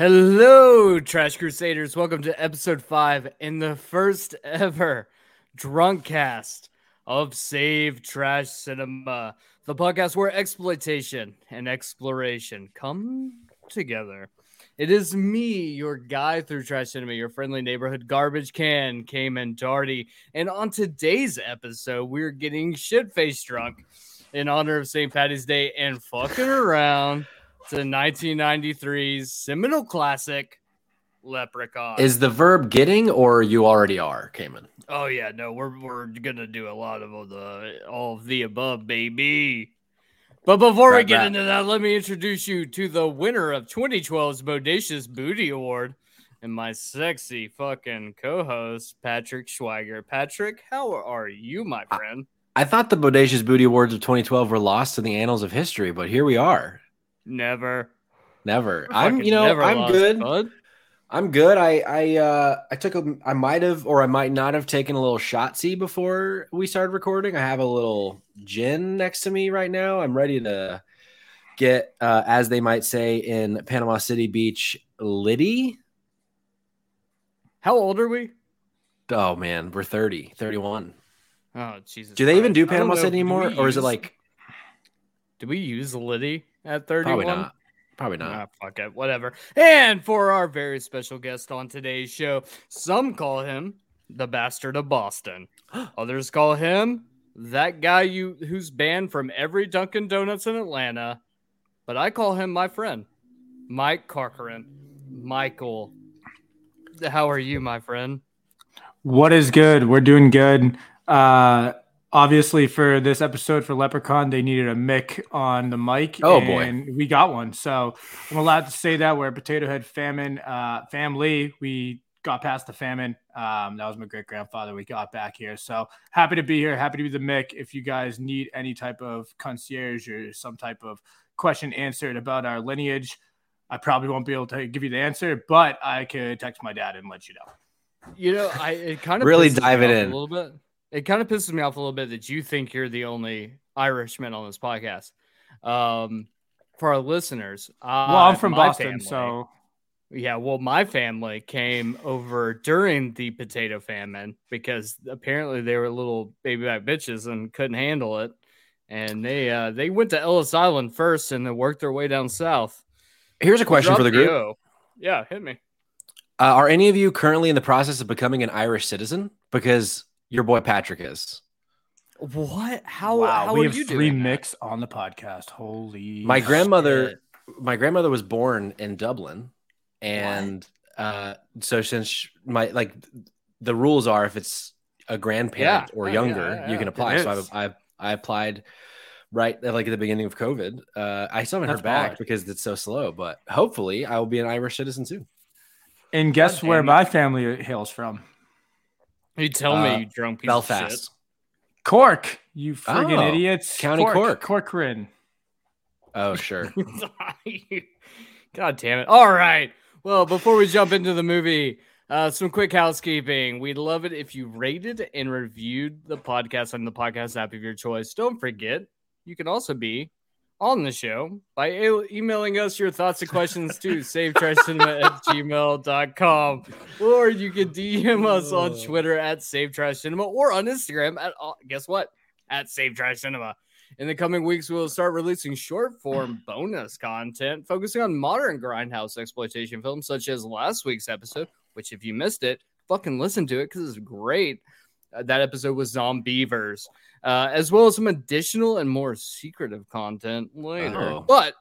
Hello, Trash Crusaders. Welcome to episode five in the first ever drunk cast of Save Trash Cinema, the podcast where exploitation and exploration come together. It is me, your guy through Trash Cinema, your friendly neighborhood garbage can, Cayman Darty. And on today's episode, we're getting shit faced drunk in honor of St. Patty's Day and fucking around to 1993's seminal classic, Leprechaun. Is the verb getting or you already are, Cayman? Oh yeah, no, we're we're gonna do a lot of the all of the above, baby. But before we get into that, let me introduce you to the winner of 2012's Bodacious Booty Award and my sexy fucking co-host, Patrick Schweiger. Patrick, how are you, my friend? I thought the Bodacious Booty Awards of 2012 were lost in the annals of history, but here we are. Never. Never. I'm, you know, I'm lost, good. bud. I'm good. I, I, uh, I took a, I might have, or I might not have taken a little shotsy before we started recording. I have a little gin next to me right now. I'm ready to get, uh, as they might say in Panama City Beach, Liddy. How old are we? Oh man, we're 30, 31. Oh Jesus! Do they even do Panama. City anymore, or is it like Do we use Liddy at 31? probably not? Probably not. Ah, fuck it, whatever. And for our very special guest on today's show, some call him the bastard of Boston. Others call him that guy you who's banned from every Dunkin' Donuts in Atlanta. But I call him my friend, Mike Corcoran. Michael, how are you, my friend? What is good? We're doing good. Uh, obviously, for this episode for Leprechaun, they needed a mic on the mic. Oh, boy. and we got one. So I'm allowed to say that we're a Potato Head famine uh, family. We got past the famine. Um, that was my great grandfather. We got back here. So happy to be here. Happy to be the mic. If you guys need any type of concierge or some type of question answered about our lineage, I probably won't be able to give you the answer, but I could text my dad and let you know. You know, I it kind of Really dive it in. a little bit. It kind of pisses me off a little bit that you think you're the only Irishman on this podcast. Um, for our listeners, uh, Well, I'm from Boston, family- so yeah. Well, my family came over during the potato famine because apparently they were little baby back bitches and couldn't handle it, and they uh, they went to Ellis Island first and then worked their way down south. Here's a question for the group. Yeah, hit me. Uh, are any of you currently in the process of becoming an Irish citizen? Because your boy Patrick is. What? How? wow, how we are have you three doing that? mix on the podcast. Holy, My grandmother, shit. my grandmother was born in Dublin, and uh, so since my like the rules are, if it's a grandparent Yeah. or Yeah, younger, yeah, you yeah. can It apply. So. I, I I applied right like at the beginning of COVID. Uh, I still haven't That's heard back baller. because it's so slow, but hopefully I will be an Irish citizen soon. And guess God where damn it. my family hails from? You tell Uh, me, you drunk piece Belfast. Cork. You friggin' Oh, idiots. County Cork. Corcoran. Oh sure. God damn it. All right. Well, before we jump into the movie, uh, some quick housekeeping. We'd love it if you rated and reviewed the podcast on the podcast app of your choice. Don't forget, you can also be on the show by e- emailing us your thoughts and questions to savetrashcinema at gmail.com. Or you can DM us on Twitter at savetrashcinema or on Instagram at, guess what? At savetrashcinema. In the coming weeks, we'll start releasing short form bonus content focusing on modern grindhouse exploitation films, such as last week's episode, which, if you missed it, fucking listen to it because it's great. Uh, that episode was Zombeavers, uh, as well as some additional and more secretive content later. Oh. But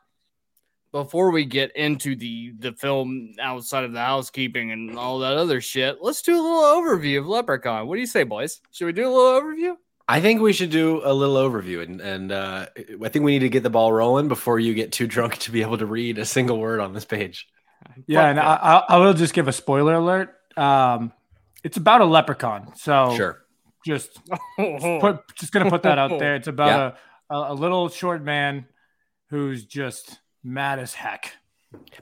before we get into the the film outside of the housekeeping and all that other shit, let's do a little overview of Leprechaun. What do you say, boys? Should we do a little overview? I think we should do a little overview, and and uh, I think we need to get the ball rolling before you get too drunk to be able to read a single word on this page. Yeah, Fuck and. I, I, I will just give a spoiler alert. Um, it's about a leprechaun. So Sure. Just put just gonna put that out there. It's about Yeah. a, a a little short man who's just mad as heck.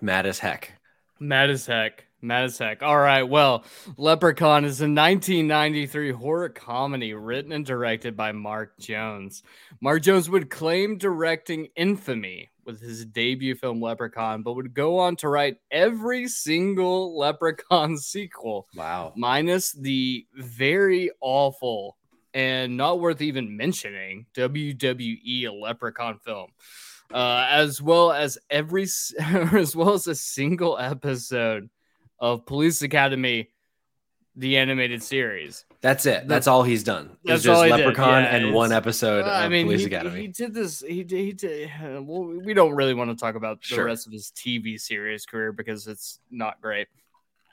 Mad as heck. Mad as heck. Mad as heck. All right. Well, Leprechaun is a 1993 horror comedy written and directed by Mark Jones. Mark Jones would claim directing infamy with his debut film Leprechaun, but would go on to write every single Leprechaun sequel. Wow. Minus the very awful and not worth even mentioning WWE Leprechaun film uh, as well as every as well as a single episode of Police Academy, the animated series. That's it. That's all he's done. That's It's just all he did. Leprechaun Yeah, and one episode Uh, of I mean, Police he, Academy. he did this. He did. He did well, we don't really want to talk about the Sure. rest of his TV series career because it's not great.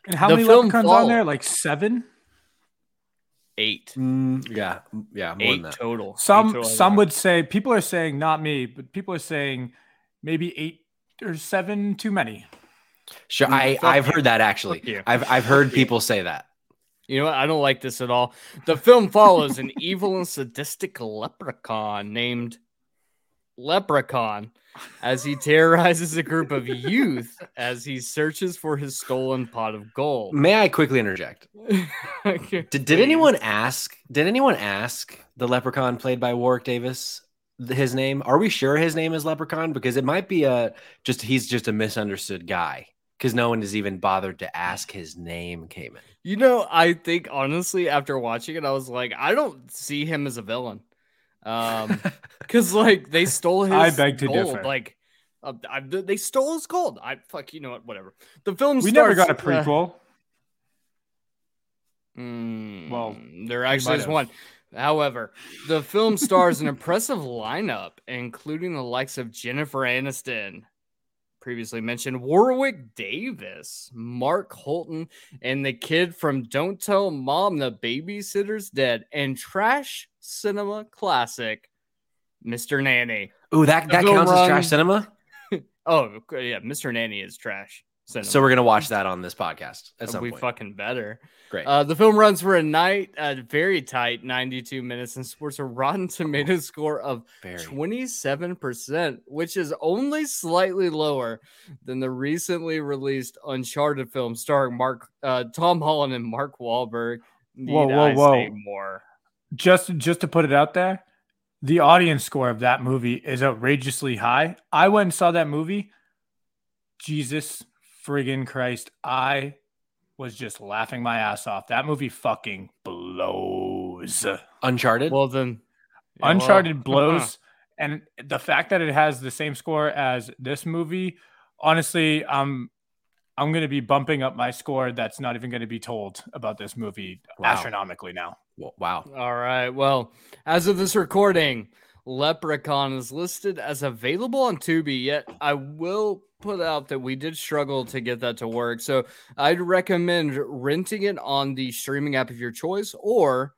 And how The many film leprechauns followed- on there? Like seven. Eight, Mm, yeah, yeah, more than eight that. total. Eight Some total, some think. would say people are saying not me, but people are saying maybe eight or seven too many. Sure, I I've heard that actually. I've I've heard people say that. You know what? I don't like this at all. The film follows an evil and sadistic leprechaun named Leprechaun as he terrorizes a group of youth as he searches for his stolen pot of gold. May I quickly interject? Did, did anyone ask? Did anyone ask the leprechaun played by Warwick Davis his name? Are we sure his name is Leprechaun? Because it might be a just he's just a misunderstood guy. Because no one has even bothered to ask his name, Cayman. You know, I think honestly, after watching it, I was like, I don't see him as a villain. Um, because like they stole his. I beg to gold. differ. Like, uh, I, they stole his gold. I fuck. You know what? Whatever. The film. We never got a uh, prequel. Mm, Well, there actually is one. However, the film stars an impressive lineup, including the likes of Jennifer Aniston, previously mentioned, Warwick Davis, Mark Holton, and the kid from Don't Tell Mom the Babysitter's Dead, and trash cinema classic, Mr. Nanny. Ooh, that, that counts as trash cinema. Oh, yeah, Mr. Nanny is trash cinema. So we're gonna watch that on this podcast at some we point. fucking better. Great. Uh, the film runs for a night, uh, very tight, 92 minutes, and sports a Rotten Tomatoes score of 27%, which is only slightly lower than the recently released Uncharted film starring Mark, uh, Tom Holland and Mark Wahlberg. Need Whoa, whoa, I whoa. say more? Just just to put it out there, the audience score of that movie is outrageously high. I went and saw that movie. Jesus friggin' Christ. I was just laughing my ass off. That movie fucking blows. Uncharted. Well, then, yeah, well, Uncharted blows. and the fact that it has the same score as this movie, honestly, um, I'm going to be bumping up my score that's not even going to be told about this movie Wow. astronomically now. Wow. All right. Well, as of this recording, Leprechaun is listed as available on Tubi. Yet I will put out that we did struggle to get that to work. So I'd recommend renting it on the streaming app of your choice or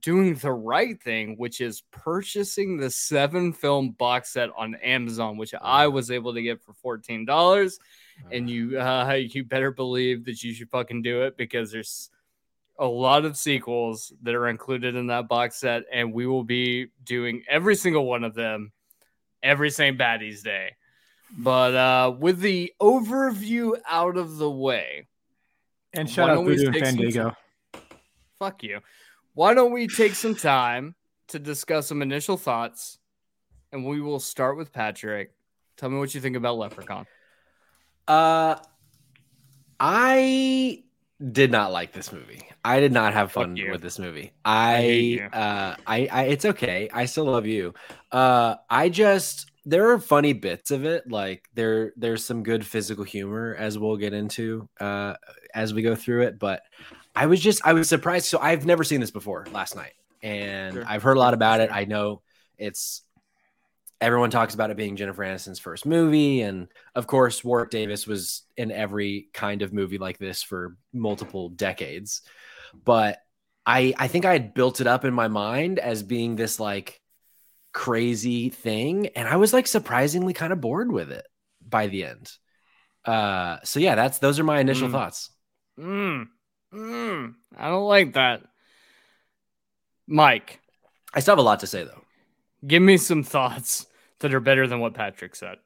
doing the right thing, which is purchasing the seven film box set on Amazon, which I was able to get for fourteen dollars. And you, uh, you better believe that you should fucking do it because there's a lot of sequels that are included in that box set, and we will be doing every single one of them every St. Baddies Day. But uh, with the overview out of the way, And shout out don't we Voodoo and take some Fandango. fuck you. Why don't we take some time to discuss some initial thoughts? And we will start with Patrick. Tell me what you think about Leprechaun. Uh, I did not like this movie. I did not have fun with this movie. I I, uh, I, I, it's okay. I still love you. Uh, I just there are funny bits of it. Like there, there's some good physical humor as we'll get into uh as we go through it. But I was just I was surprised. So I've never seen this before last night, and Sure. I've heard a lot about it. I know it's everyone talks about it being Jennifer Aniston's first movie, and of course, Warwick Davis was in every kind of movie like this for multiple decades. But I, I think I had built it up in my mind as being this like crazy thing, and I was like surprisingly kind of bored with it by the end. Uh, so yeah, that's those are my initial Mm. thoughts. Mm, mm, I don't like that. Mike, I still have a lot to say though. give me some thoughts that are better than what Patrick said.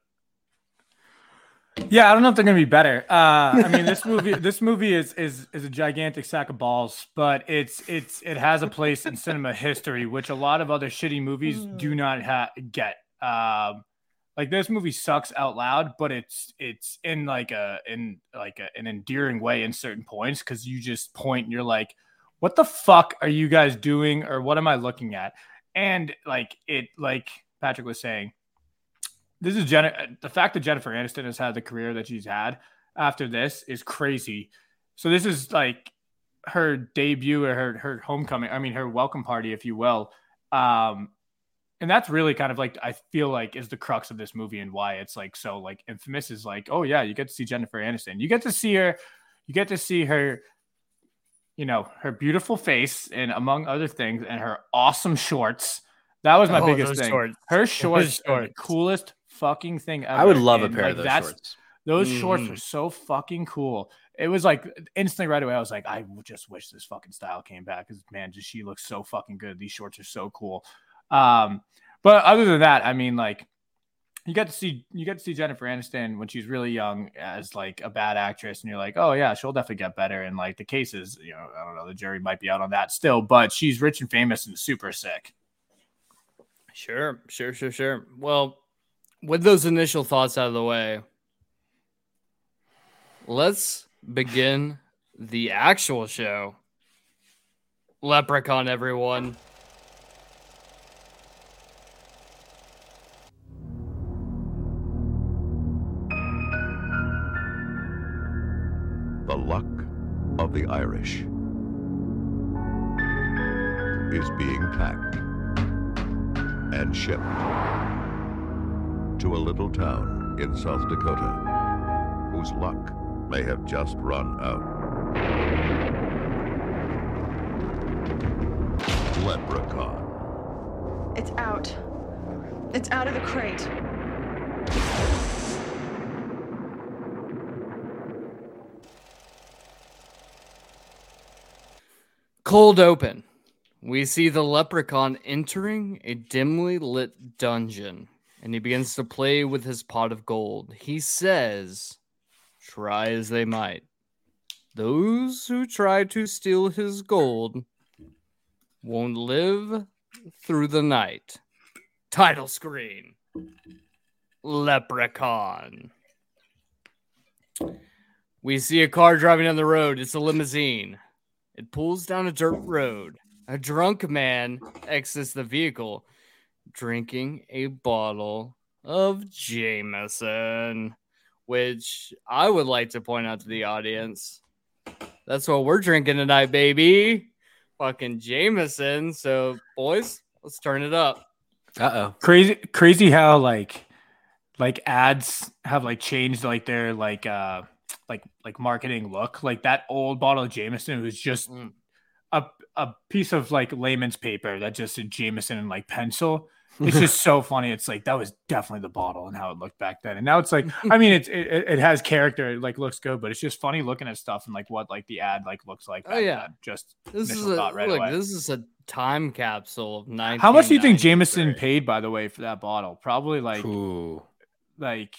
Yeah, I don't know if they're gonna be better. Uh, I mean, this movie, this movie is is is a gigantic sack of balls, but it's it's it has a place in cinema history, which a lot of other shitty movies do not ha- get. Um, like this movie sucks out loud, but it's it's in like a in like a, an endearing way in certain points because you just point and you're like, what the fuck are you guys doing, or what am I looking at? And like it, like Patrick was saying, this is Jen- the fact that Jennifer Aniston has had the career that she's had after this is crazy. So this is like her debut or her her homecoming. I mean, her welcome party, if you will. Um, and that's really kind of like I feel like is the crux of this movie and why it's like so like infamous is like oh yeah you get to see Jennifer Aniston you get to see her you get to see her you know her beautiful face and among other things and her awesome shorts that was my Oh, biggest thing shorts. her shorts are the shorts. coolest fucking thing ever I would love a pair like, of those that's- shorts. those shorts Mhm. were so fucking cool. It was like instantly right away. I was like, I just wish this fucking style came back because man, just she looks so fucking good. These shorts are so cool. Um, but other than that, I mean, like you get to see you get to see Jennifer Aniston when she's really young as like a bad actress, and you're like, oh yeah, she'll definitely get better. And like the cases, you know, I don't know, the jury might be out on that still, but she's rich and famous and super sick. Sure, sure, sure, sure. Well, with those initial thoughts out of the way, let's begin the actual show. Leprechaun, everyone. The luck of the Irish is being packed and shipped to a little town in South Dakota whose luck may have just run out. Leprechaun. It's out. It's out of the crate. Cold open. We see the leprechaun entering a dimly lit dungeon and he begins to play with his pot of gold. He says, Try as they might, those who try to steal his gold won't live through the night. Title screen Leprechaun. We see a car driving down the road. It's a limousine. It pulls down a dirt road. A drunk man exits the vehicle, drinking a bottle of Jameson, which I would like to point out to the audience. That's what we're drinking tonight, baby. Fucking Jameson. So, boys, let's turn it up. Uh oh. crazy crazy how like like ads have like changed like their like uh like like marketing look like that old bottle of jameson was just Mm. a, a piece of like layman's paper that just said jameson in like pencil it's just so funny it's like that was definitely the bottle and how it looked back then and now it's like i mean it's it, it it has character it like looks good but it's just funny looking at stuff and like what like the ad like looks like Oh, yeah. then. just This is Initial a, thought right look, away. this is a time capsule of nine. how much do you think jameson paid by the way for that bottle probably like Ooh. like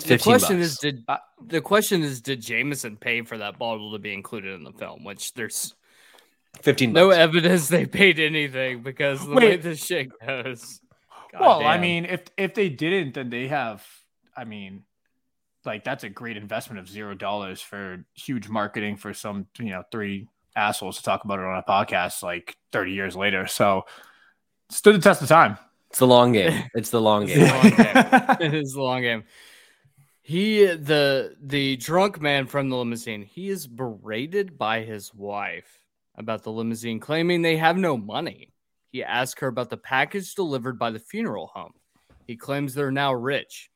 The question bucks. is, did the question is, did Jameson pay for that bottle to be included in the film? Which there's 15 no bucks. evidence they paid anything because the way Wait. this shit goes. well, I mean, if if they didn't, then they have. I mean, like that's a great investment of zero dollars for huge marketing for some you know three assholes to talk about it on a podcast like thirty years later. So stood the test of time. It's the long game. It's the long game. a long game. it is the long game. He the the drunk man from the limousine. He is berated by his wife about the limousine, claiming they have no money. He asks her about the package delivered by the funeral home. He claims they're now rich.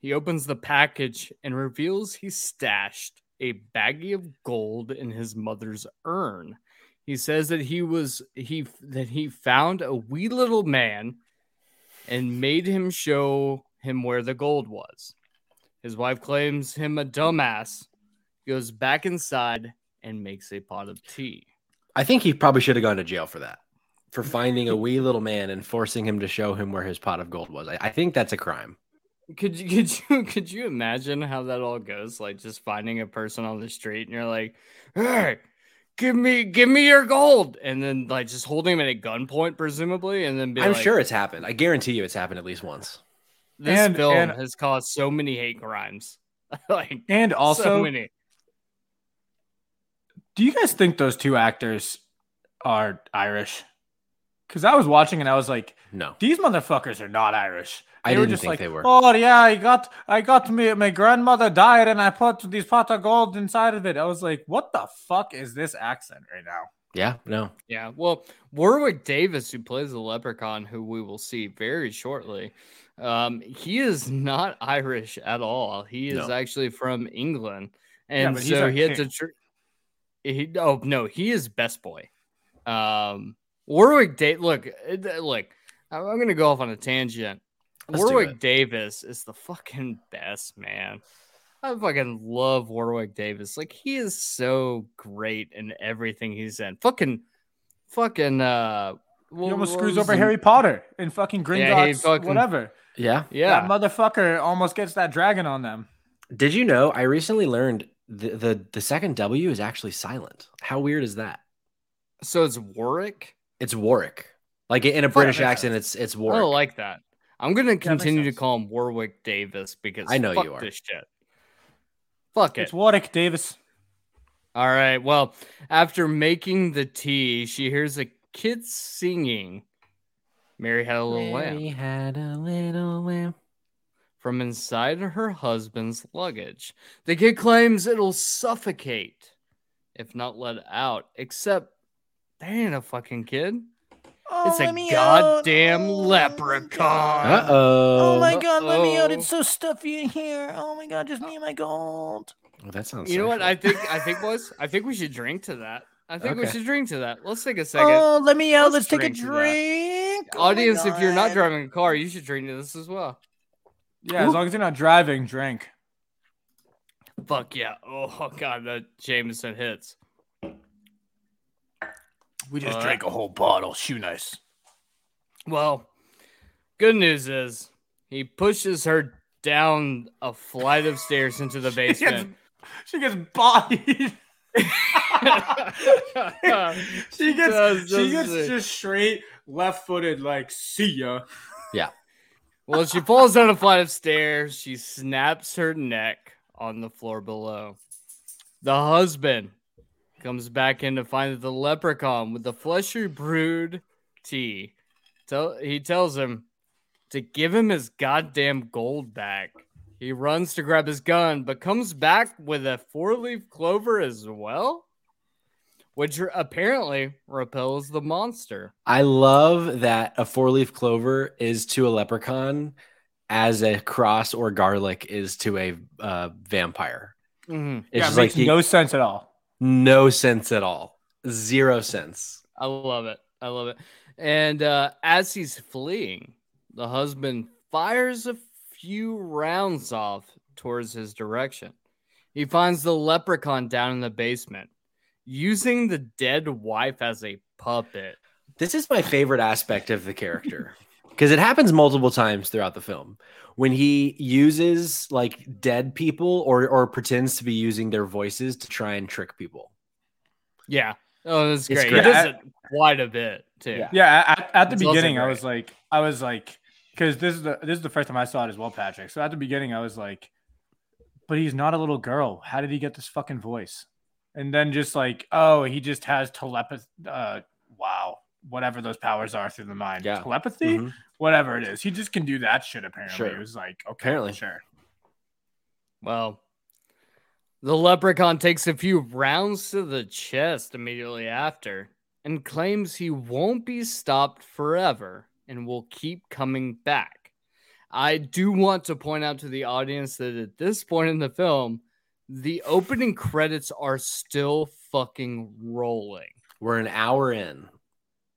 He opens the package and reveals he stashed a baggie of gold in his mother's urn. He says that he was he that he found a wee little man and made him show him where the gold was. His wife claims him a dumbass, goes back inside and makes a pot of tea. I think he probably should have gone to jail for that. For mm-hmm. finding a wee little man and forcing him to show him where his pot of gold was. I, I think that's a crime. Could you could you could you imagine how that all goes? Like just finding a person on the street and you're like, hey, give me give me your gold, and then like just holding him at a gunpoint, presumably, and then be I'm like, sure it's happened. I guarantee you, it's happened at least once. this And- film and- has caused so many hate crimes. like And so also, many. Do you guys think those two actors are Irish? Because I was watching and I was like, No, these motherfuckers are not Irish. I They were didn't just think like, they were. Oh yeah, I got, I got me. My grandmother died, and I put these pot of gold inside of it. I was like, what the fuck is this accent right now? yeah, no. Yeah, well, Warwick Davis, who plays the leprechaun, who we will see very shortly, um, he is not Irish at all. He is No. actually from England, and but he's so our he had to. Tr- he oh no, he is best boy. Um, Warwick Da- look, look, I'm I'm gonna go off on a tangent. Let's Warwick. Davis is the fucking best man. I fucking love Warwick Davis. Like he is so great in everything he's in. Fucking, fucking. Uh, He almost screws over Harry Potter in fucking Gringotts, Yeah, he fucking- whatever. Yeah. Yeah, That motherfucker almost gets that dragon on them. Did you know? I recently learned the the, the second W is actually silent. How weird is that? so it's Warwick. It's Warwick. Like in a that British makes accent, it's it's Warwick. I don't like that. I'm gonna continue to call him Warwick Davis because I know fuck you are. this shit. Fuck it. It's Warwick Davis. All right. Well, after making the tea, she hears a kid singing. Mary had a little lamb. Mary had a little lamb. From inside her husband's luggage. The kid claims it'll suffocate if not let out, except there ain't a fucking kid. it's a goddamn leprechaun. Uh oh. Oh my god, let me out. It's so stuffy in here. Oh my god, just me and my gold. that sounds. You know what? I think I think boys, I think we should drink to that. I think we should drink to that. Let's take a second. Oh, let me out. Let's Let's, take a drink to Oh Audience, if you're not driving a car, you should drink to this as well. Yeah, as long as you're not driving, drink. Fuck yeah. Oh god, that Jameson hits. We just just drank drank a whole bottle. Shoe nice. Well, good news is he pushes her down a flight of stairs into the She gets, basement. she gets bodied. she gets she gets just straight left footed like see ya. Well, she falls down a flight of stairs. She snaps her neck on the floor below. The husband comes back in to find that the leprechaun with the fleshy brood tea. Tell, he tells him to give him his goddamn gold back. He runs to grab his gun, but comes back with a four leaf clover as well, which apparently repels the monster. I love that a four leaf clover is to a leprechaun as a cross or garlic is to a uh, vampire. Mhm. It's yeah, just it like makes you- no sense at all. no sense at all. Zero sense. I love it. I love it. And uh, as he's fleeing, the husband fires a few rounds off towards his direction. He finds the leprechaun down in the basement, using the dead wife as a puppet. This is my favorite aspect of the character because it happens multiple times throughout the film when he uses like dead people or or pretends to be using their voices to try and trick people. Yeah. Oh, that's It's great. great. He does it quite a bit too. Yeah. Yeah, at, at the It's beginning, I was like, I was like, because this is the this is the first time I saw it as well, Patrick. So at the beginning, I was like, but he's not a little girl. How did he get this fucking voice? And then just like, oh, he just has telepathy. Uh, wow, whatever those powers are through the mind. Yeah. Telepathy, Mhm. whatever it is, he just can do that shit. Apparently, Sure. it was like, okay, Apparently. sure. Well, the leprechaun takes a few rounds to the chest immediately after and claims he won't be stopped forever and will keep coming back. I do want to point out to the audience that at this point in the film, the opening credits are still fucking rolling. We're an hour in.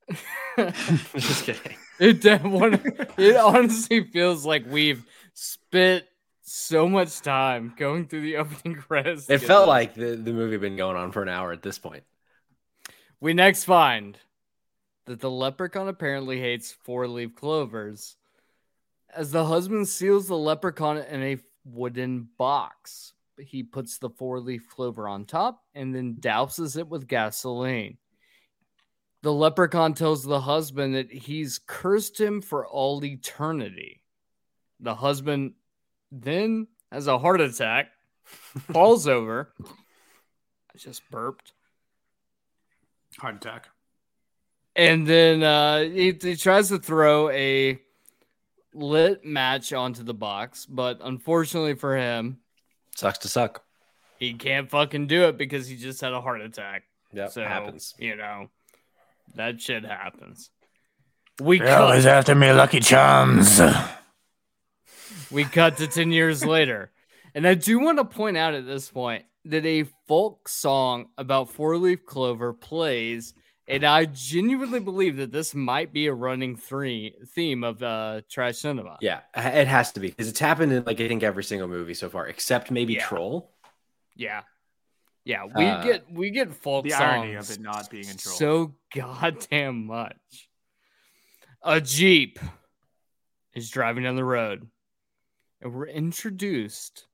Just kidding. It it honestly feels like we've spent so much time going through the opening credits. It felt like the, the movie had been going on for an hour at this point. We next find that the leprechaun apparently hates four leaf clovers as the husband seals the leprechaun in a wooden box. He puts the four leaf clover on top and then douses it with gasoline. The leprechaun tells the husband that he's cursed him for all eternity. The husband then has a heart attack, falls over. I just burped. Heart attack. And then uh, he, he tries to throw a lit match onto the box, but unfortunately for him, Sucks to suck. he can't fucking do it because he just had a heart attack. Yeah, so happens. you know that shit happens. We They're always after me, Lucky Charms. we cut to ten years later, and I do want to point out at this point that a folk song about four leaf clover plays. And I genuinely believe that this might be a running three theme of uh, trash cinema. Yeah, it has to be because it's happened in like I think every single movie so far, except maybe Yeah. Troll. Yeah. Yeah, we Uh, get we get folk the songs irony of it not being in Troll. so goddamn much. A Jeep is driving down the road, and we're introduced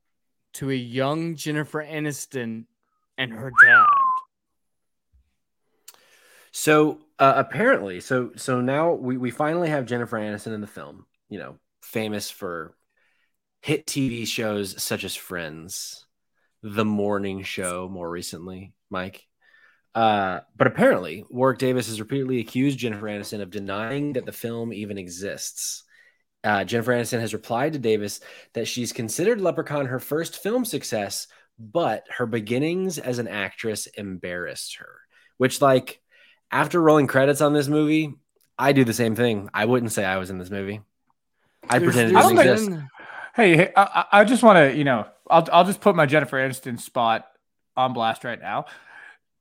to a young Jennifer Aniston and her dad. So uh, apparently, so so now we we finally have Jennifer Aniston in the film. You know, famous for hit TV shows such as Friends, The Morning Show, more recently, Mike. Uh, but apparently, Warwick Davis has repeatedly accused Jennifer Aniston of denying that the film even exists. Uh, Jennifer Aniston has replied to Davis that she's considered Leprechaun her first film success, but her beginnings as an actress embarrassed her. Which, like, after rolling credits on this movie, I do the same thing. I wouldn't say I was in this movie. I There's- pretend it doesn't I don't exist. been- Hey, hey I, I I just want to, you know, I'll I'll just put my Jennifer Aniston spot on blast right now.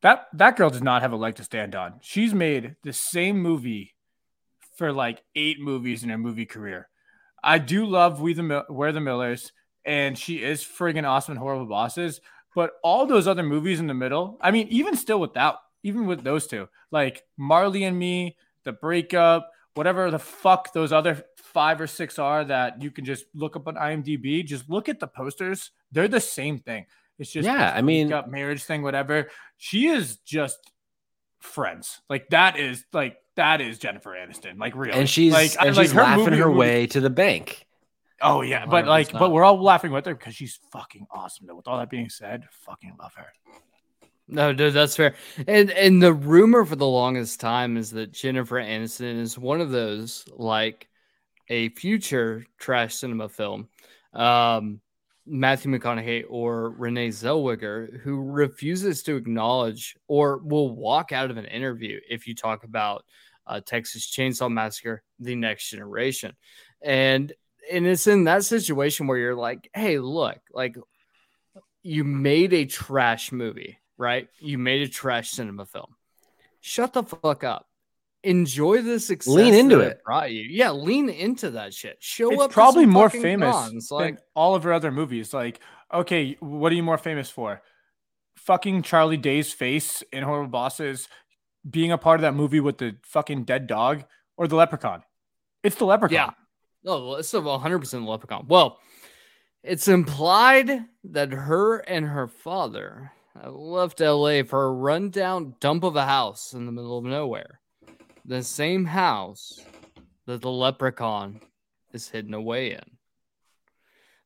That that girl does not have a leg to stand on. She's made the same movie for like eight movies in her movie career. I do love We the Mil- We're the Millers, and she is friggin' awesome in Horrible Bosses. But all those other movies in the middle, I mean, even still without, even with those two, like Marley and Me, The Breakup, whatever the fuck those other five or six are that you can just look up on IMDb. Just look at the posters; they're the same thing. It's just Yeah, I mean- marriage thing, whatever. She is just friends. Like that is like that is Jennifer Aniston. Like real, And she's like, I- and like, she's her laughing movie- her movie- way to the bank. Oh yeah, but like, but we're all laughing with her because she's fucking awesome. Though. With all that being said, fucking love her. No, dude, that's fair. And and the rumor for the longest time is that Jennifer Aniston is one of those like a future trash cinema film. Um, Matthew McConaughey or Renee Zellweger, who refuses to acknowledge or will walk out of an interview if you talk about uh, Texas Chainsaw Massacre: The Next Generation, and and it's in that situation where you're like, hey, look, like you made a trash movie, right? You made a trash cinema film. Shut the fuck up. Enjoy the success. Lean into that it. Brought you, yeah. Lean into that shit. Show It's up. to probably some more famous cons, Like, than all of her other movies. Like, okay, what are you more famous for? Fucking Charlie Day's face in Horrible Bosses, being a part of that movie with the fucking dead dog, or the Leprechaun. It's the Leprechaun. Yeah. oh, well, it's a 100 percent the Leprechaun. Well, it's implied that her and her father uh, left LA for a rundown dump of a house in the middle of nowhere. The same house that the leprechaun is hidden away in.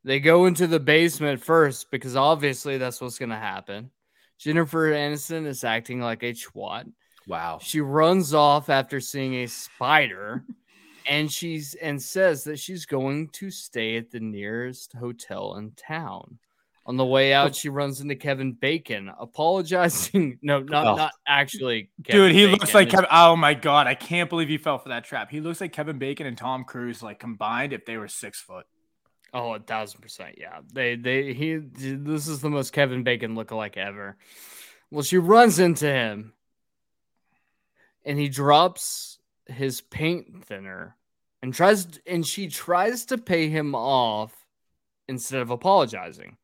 They go into the basement first because obviously that's what's going to happen. Jennifer Aniston is acting like a twat. Wow. She runs off after seeing a spider and she's and says that she's going to stay at the nearest hotel in town. On the way out, she runs into Kevin Bacon, apologizing. No, not Oh. not actually. Kevin Dude, he Bacon. looks like Kevin. Oh my god, I can't believe he fell for that trap. He looks like Kevin Bacon and Tom Cruise, like combined, if they were six foot. Oh, a thousand percent. Yeah. They they he this is the most Kevin Bacon lookalike ever. Well, she runs into him and he drops his paint thinner and tries and she tries to pay him off instead of apologizing.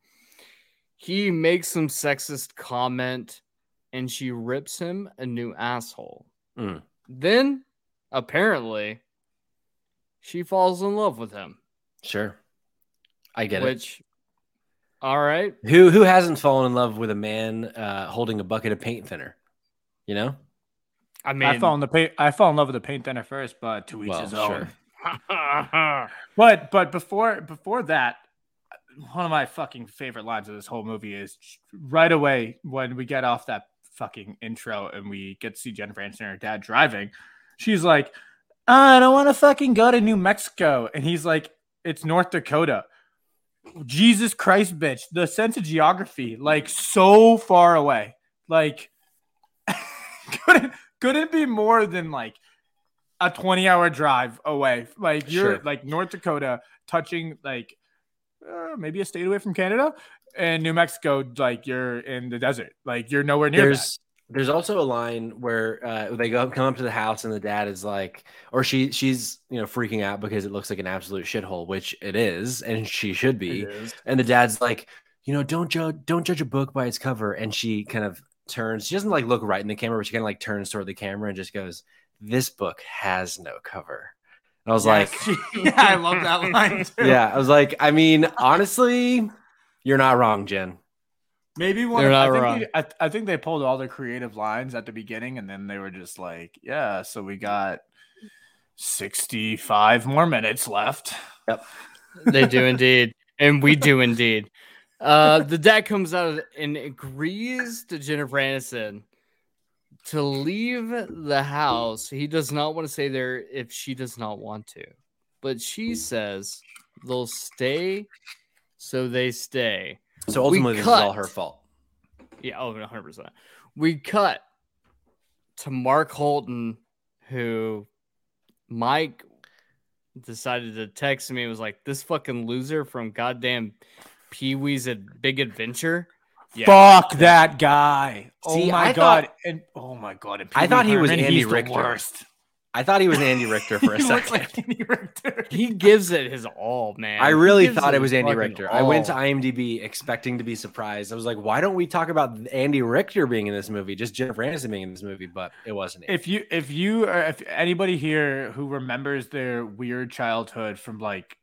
He makes some sexist comment and she rips him a new asshole. Mm. Then apparently she falls in love with him Sure. I get it. which, all right. Who who hasn't fallen in love with a man uh, holding a bucket of paint thinner? You know? I mean, I fall in the paint. I fall in love with the paint thinner first, but to each Well, his own. sure. But but before before that, one of my fucking favorite lines of this whole movie is right away when we get off that fucking intro and we get to see Jennifer Aniston and her dad driving. She's like, ah, I don't want to fucking go to New Mexico, and he's like, it's North Dakota. Jesus Christ, bitch! The sense of geography, like so far away, like couldn't couldn't be more than like a 20 hour drive away. Like you're Sure. like North Dakota touching like uh, maybe a state away from Canada and New Mexico, like you're in the desert. Like you're nowhere near There's there's also a line where uh, they go come up to the house and the dad is like, or she she's you know freaking out because it looks like an absolute shithole, which it is, and she should be. And the dad's like, you know, don't judge don't judge a book by its cover. And she kind of turns. She doesn't like look right in the camera, but she kind of like turns toward the camera and just goes, "This book has no cover." And I was like, yeah, I love that line too. "Yeah." I was like, I mean, honestly, you're not wrong, Jen. Maybe one. They're of- I not think wrong. They, I, I think they pulled all the creative lines at the beginning, and then they were just like, "Yeah, so we got sixty-five more minutes left." Yep, they do indeed, and we do indeed. Uh, the dad comes out and agrees to Jennifer Aniston to leave the house. He does not want to stay there if she does not want to, but she says they'll stay, so they stay. So ultimately, this is all her fault. Yeah, oh, 100%. We cut to Mark Holton, who Mike decided to text me and was like, this fucking loser from goddamn Pee Wee's Big Adventure. Yeah. Fuck that guy! Oh See, oh my I god! thought- and oh my god! And I thought he was Herman, Andy Richter. worst. I thought he was Andy Richter for a He looks second. like Andy Richter. He gives it his all, man. I really thought it was Andy Richter. I went to. IMDb expecting to be surprised. I was like, why don't we talk about Andy Richter being in this movie, just Jennifer Aniston being in this movie? But it wasn't. It. if you if you are if anybody here who remembers their weird childhood from like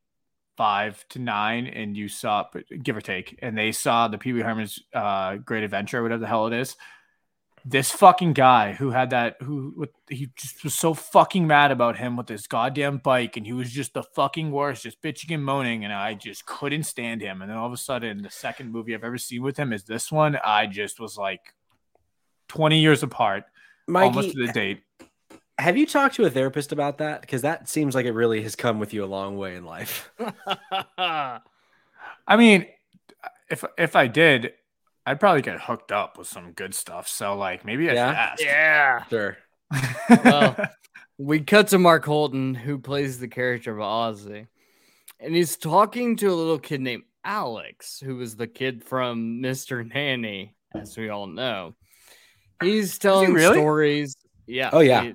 five to nine and you saw give or take and they saw the pee-wee herman's uh great adventure whatever the hell it is. This fucking guy who had that who he just was so fucking mad about him with this goddamn bike and he was just the fucking worst just bitching and moaning and i just couldn't stand him. And then all of a sudden the second movie i've ever seen with him is this one. I just was like 20 years apart almost Mikey, to the date have you talked to a therapist about that? Because that seems like it really has come with you a long way in life. I mean, if if I did, I'd probably get hooked up with some good stuff. So like maybe I Yeah? should ask. yeah. Sure. Well, we cut to Mark Holton, who plays the character of Ozzy, and he's talking to a little kid named Alex, who was the kid from Mr. Nanny, as we all know. He's telling really? stories. Yeah. Oh, yeah. he-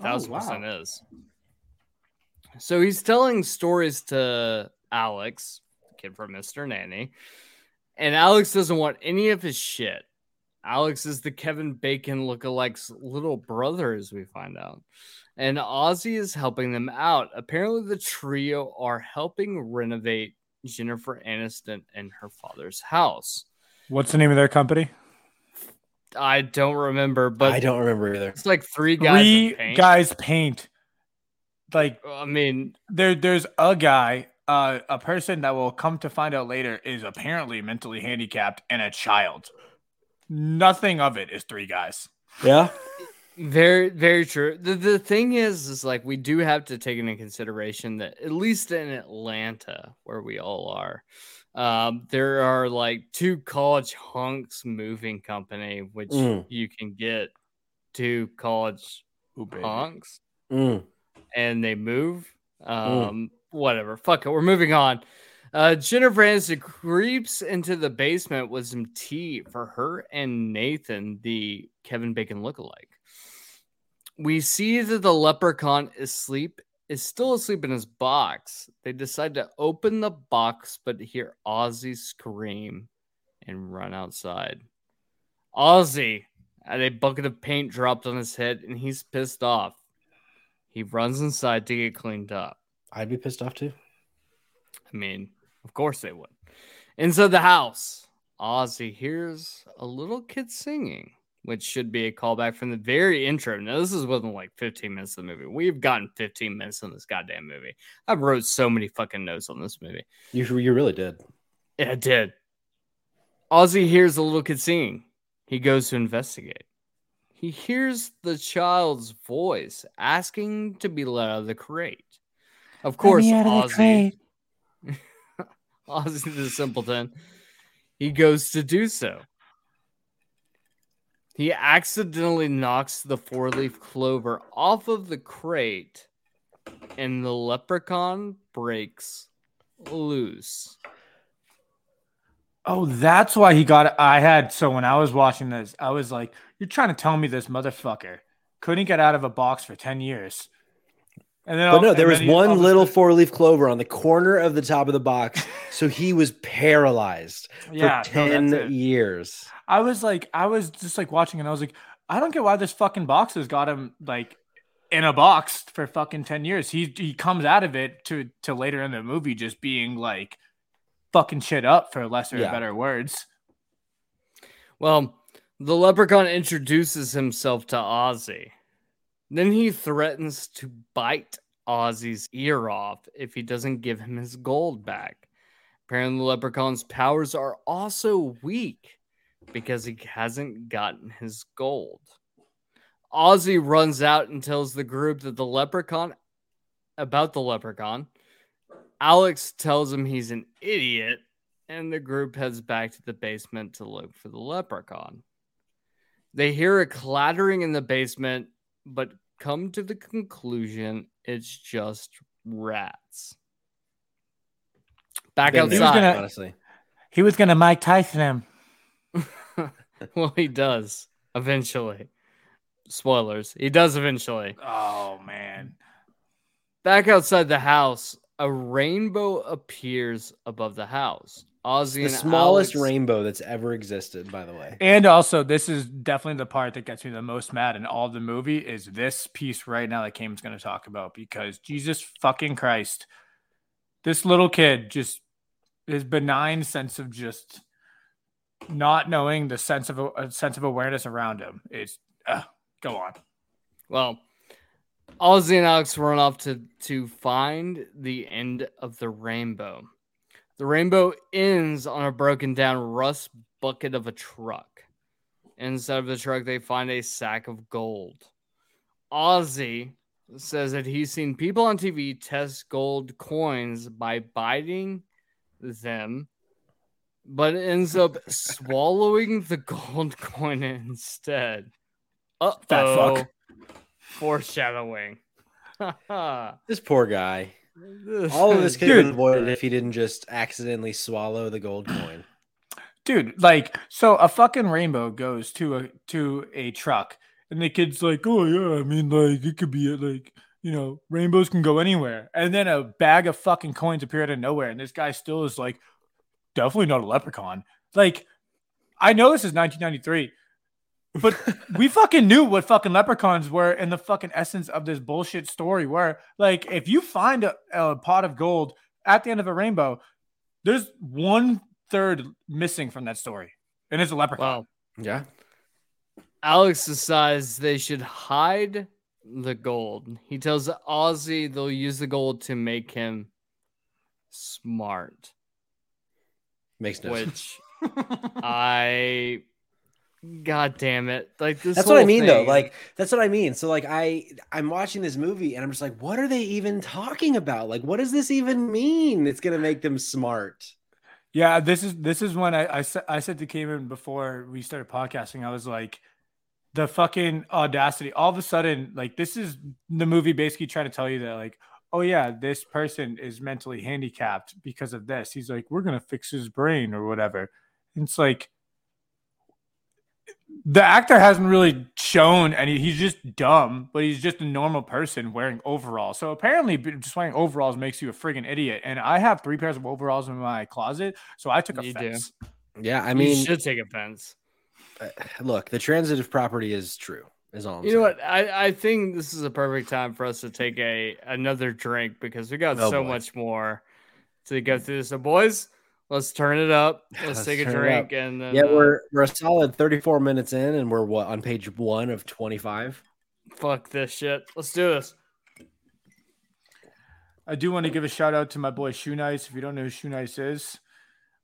Oh, thousand wow. percent is. So he's telling stories to Alex, kid from Mr. Nanny, and Alex doesn't want any of his shit. Alex is the Kevin Bacon lookalikes little brother, as we find out. And Ozzy is helping them out. Apparently, the trio are helping renovate Jennifer Aniston and her father's house. What's the name of their company? I don't remember, but I don't remember either. it's like three guys. Three paint. guys paint. Like I mean, there, there's a guy, uh, a person that will come to find out later is apparently mentally handicapped and a child. Nothing of it is three guys. Yeah. Very, very true. The the thing is, is like we do have to take into consideration that at least in Atlanta, where we all are, um, there are like two college hunks moving company, which Mm. you can get two college Ooh, hunks Mm. and they move. Um, whatever. Fuck it. We're moving on. Uh, Jennifer Aniston creeps into the basement with some tea for her and Nathan, the Kevin Bacon lookalike. We see that the leprechaun is asleep, is still asleep in his box. They decide to open the box, but hear Ozzy scream and run outside. Ozzy had a bucket of paint dropped on his head, and he's pissed off. He runs inside to get cleaned up. I'd be pissed off too. I mean, of course they would. Inside the house, Ozzy hears a little kid singing, which should be a callback from the very intro. Now, this is within like 15 minutes of the movie. We've gotten 15 minutes in this goddamn movie. I wrote so many fucking notes on this movie. You you really did. Yeah, it did. Ozzy hears a little kid singing. He goes to investigate. He hears the child's voice asking to be let out of the crate. Of course, Ozzy, Ozzy the simpleton, he goes to do so. He accidentally knocks the four leaf clover off of the crate, and the leprechaun breaks loose. Oh, that's why he got it. I had so when I was watching this, I was like, "You're trying to tell me this motherfucker couldn't get out of a box for ten years?" And then, But no, there was then he- all one of a little four leaf clover on the corner of the top of the box. so he was paralyzed Yeah, for no, 10 that's it. years. I was like, I was just like watching, and I was like, I don't get why this fucking box has got him like in a box for fucking ten years. He he comes out of it to to later in the movie just being like fucking shit up for lesser Yeah. or better words. Well, the leprechaun introduces himself to Ozzy. Then he threatens to bite Ozzy's ear off if he doesn't give him his gold back. Apparently, the leprechaun's powers are also weak because he hasn't gotten his gold. Ozzy runs out and tells the group that the leprechaun about the leprechaun. Alex tells him he's an idiot, and the group heads back to the basement to look for the leprechaun. They hear a clattering in the basement, but come to the conclusion it's just rats. Back Been there, was outside. gonna- honestly. He was gonna Mike Tyson him. well, he does eventually. Spoilers. He does eventually. Oh man. Back outside the house, a rainbow appears above the house. Ozzy The and smallest Alex- rainbow that's ever existed, by the way. And also, this is definitely the part that gets me the most mad in all the movie is this piece right now that Kane's going to talk about because Jesus fucking Christ, this little kid just his benign sense of just not knowing the sense of a sense of awareness around him is uh, go on. Well, Ozzy and Alex run off to to find the end of the rainbow. The rainbow ends on a broken down rust bucket of a truck. Inside of the truck, they find a sack of gold. Ozzy says that he's seen people on TV test gold coins by biting them, but ends up swallowing the gold coin instead. Uh oh. fuck. Foreshadowing. This poor guy. All of this could have been avoided if he didn't just accidentally swallow the gold coin. Dude, like so a fucking rainbow goes to a to a truck and the kid's like, "Oh yeah, I mean like it could be like, you know, rainbows can go anywhere." And then a bag of fucking coins appear out of nowhere and this guy still is like, "Definitely not a leprechaun." Like I know this is 1993, but we fucking knew what fucking leprechauns were and the fucking essence of this bullshit story were. Like if you find a, a pot of gold at the end of a rainbow, there's one third missing from that story, and it's a leprechaun. Well, Yeah. Alex decides they should hide the gold. He tells Ozzy they'll use the gold to make him smart, Makes no sense. which I God damn it. Like this That's what I whole mean though. Like that's what I mean. So like I I'm watching this movie and I'm just like, what are they even talking about? Like, what does this even mean? It's gonna make them smart. yeah, this is this is when I I said I said to Cayman before we started podcasting. I was like, the fucking audacity. All of a sudden, like this is the movie basically trying to tell you that like. Oh yeah, this person is mentally handicapped because of this. He's like, we're gonna fix his brain or whatever. And it's like, the actor hasn't really shown any he's just dumb but he's just a normal person wearing overalls so apparently just wearing overalls makes you a friggin' idiot and i have three pairs of overalls in my closet so i took You do. offense Yeah, I I mean, you should take offense. Uh, look, the transitive property is true. Is all I'm You know what? I, I think this is a perfect time for us to take a another drink because we got Oh, so boy. much more to go through. So boys, let's turn it up. Let's, Let's take a drink and then Yeah, uh, we're we're a solid 34 minutes in, and we're what on page one of 25. fuck this shit. Let's do this. I do want to give a shout out to my boy Shoenice. If you don't know who Shoenice is,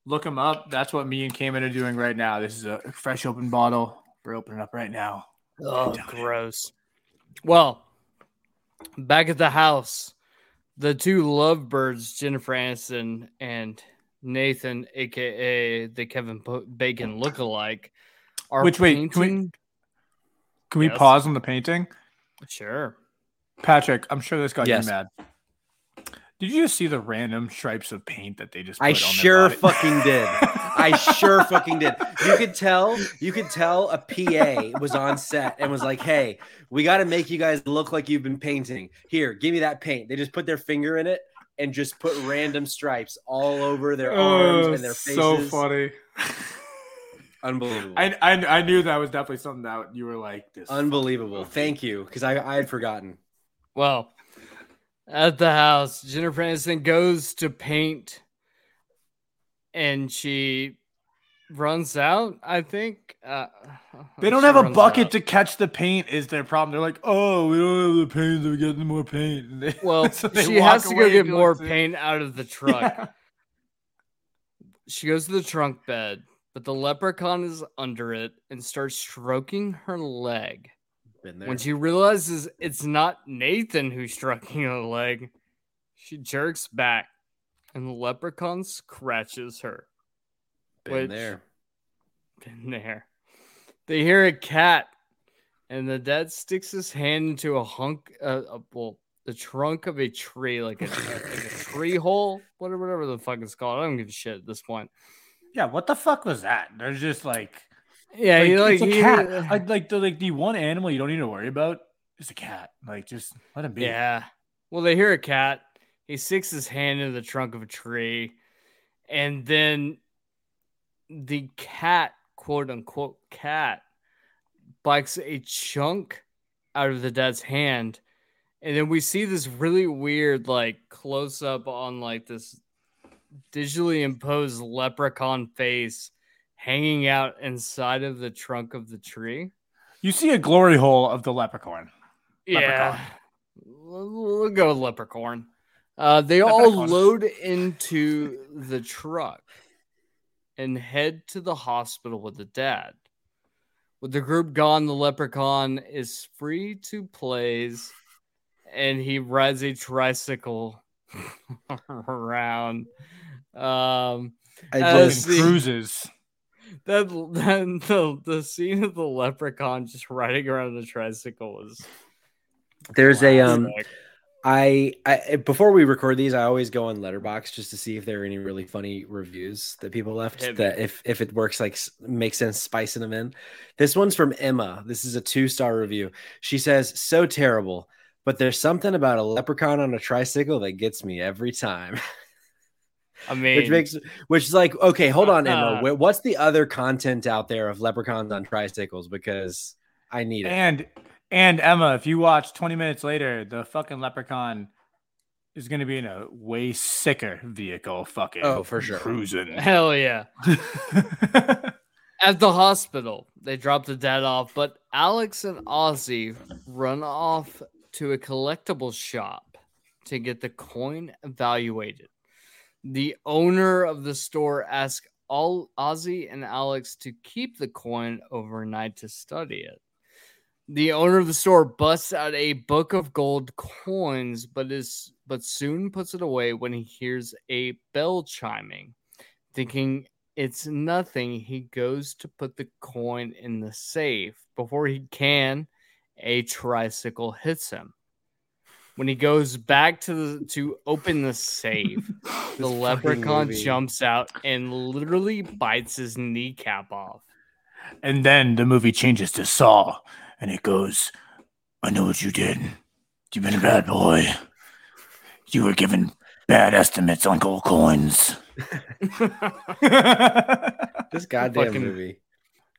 look him up. That's what me and Cayman are doing right now. This is a fresh open bottle. We're opening up right now. Oh, gross. Well, back at the house, the two lovebirds, Jennifer Aniston and Nathan, aka the Kevin Po- Bacon lookalike, are Which, wait, can we- Can we Yes. pause on the painting? Sure. Patrick, I'm sure this got Yes. you mad. Did you just see the random stripes of paint that they just? Put I on their sure body? fucking did. I sure fucking did. You could tell, you could tell a PA was on set and was like, "Hey, we got to make you guys look like you've been painting. Here, give me that paint." They just put their finger in it and just put random stripes all over their oh, arms and their faces. Oh, So funny. Unbelievable. I, I I knew that was definitely something that you were like this. Unbelievable. Thank you, because I, I had forgotten. Well, at the house, Jennifer Aniston goes to paint and she runs out, I think. Uh, They don't she have a bucket out. to catch the paint. Is their problem? They're like, oh, we don't have the paint, so we get more paint. They- Well, so they she has to go get more like, paint out of the truck. Yeah. She goes to the trunk bed, but the leprechaun is under it and starts stroking her leg. Been there. When she realizes it's not Nathan who's stroking her leg, she jerks back and the leprechaun scratches her. Been which- there. Been there. They hear a cat, and the dad sticks his hand into a hunk, uh, uh, well, the trunk of a tree, like a, like a tree hole, whatever, whatever the fuck it's called. I don't give a shit at this point. yeah, what the fuck was that? They're just like, Yeah, like, like, it's a he- cat. I, like the like the one animal you don't need to worry about is a cat. Like, just let him be. Yeah. Well, they hear a cat. He sticks his hand in the trunk of a tree, and then the cat, quote unquote, cat, bites a chunk out of the dad's hand. And then we see this really weird, like, close up on like this digitally imposed leprechaun face hanging out inside of the trunk of the tree. You see a glory hole of the leprechaun. Yeah. Leprechaun. We'll, go with leprechaun. Uh, they all load into the truck and head to the hospital with the dad. With the group gone, the leprechaun is free to plays and he rides a tricycle around. Um, I just see. cruises. that, that the, the scene of the leprechaun just riding around the tricycle is. there's a um classic. I, I before we record these, I always go on Letterboxd just to see if there are any really funny reviews that people left. Hit that if if it works, like makes sense, spicing them in. This one's from Emma. This is a two star review. She says, "So terrible, but there's something about a leprechaun on a tricycle that gets me every time." I mean, which makes which is like, okay, hold on, Emma. Uh, Wh- What's the other content out there of leprechauns on tricycles? Because I need it. And and Emma, if you watch 20 minutes later, the fucking leprechaun is going to be in a way sicker vehicle. Fucking Oh, for sure. cruising. hell yeah. At the hospital, they drop the dead off, but Alex and Ozzy run off to a collectible shop to get the coin evaluated. The owner of the store asks all Ozzy and Alex to keep the coin overnight to study it. The owner of the store busts out a book of gold coins, but is but soon puts it away when he hears a bell chiming. Thinking it's nothing, he goes to put the coin in the safe. Before he can, a tricycle hits him. When he goes back to the to open the safe, the leprechaun movie. jumps out and literally bites his kneecap off. and then the movie changes to Saw, and it goes, "I know what you did. You've been a bad boy. You were given bad estimates on gold coins." This goddamn Fucking- movie.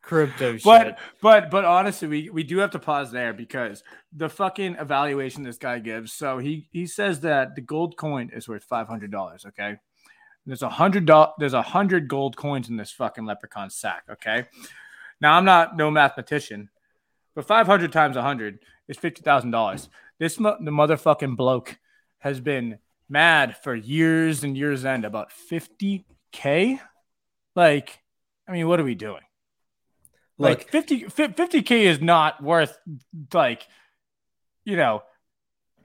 Crypto shit. But but but honestly, we we do have to pause there because the fucking evaluation this guy gives. So he he says that the gold coin is worth five hundred dollars. Okay, There's a hundred dollars. There's a hundred gold coins in this fucking leprechaun sack. Okay. Now I'm not no mathematician, but 500 times 100 is fifty thousand dollars. This mo- the motherfucking bloke has been mad for years and years end about 50k. Like, I mean, what are we doing? Look, Like 50 50k is not worth like you know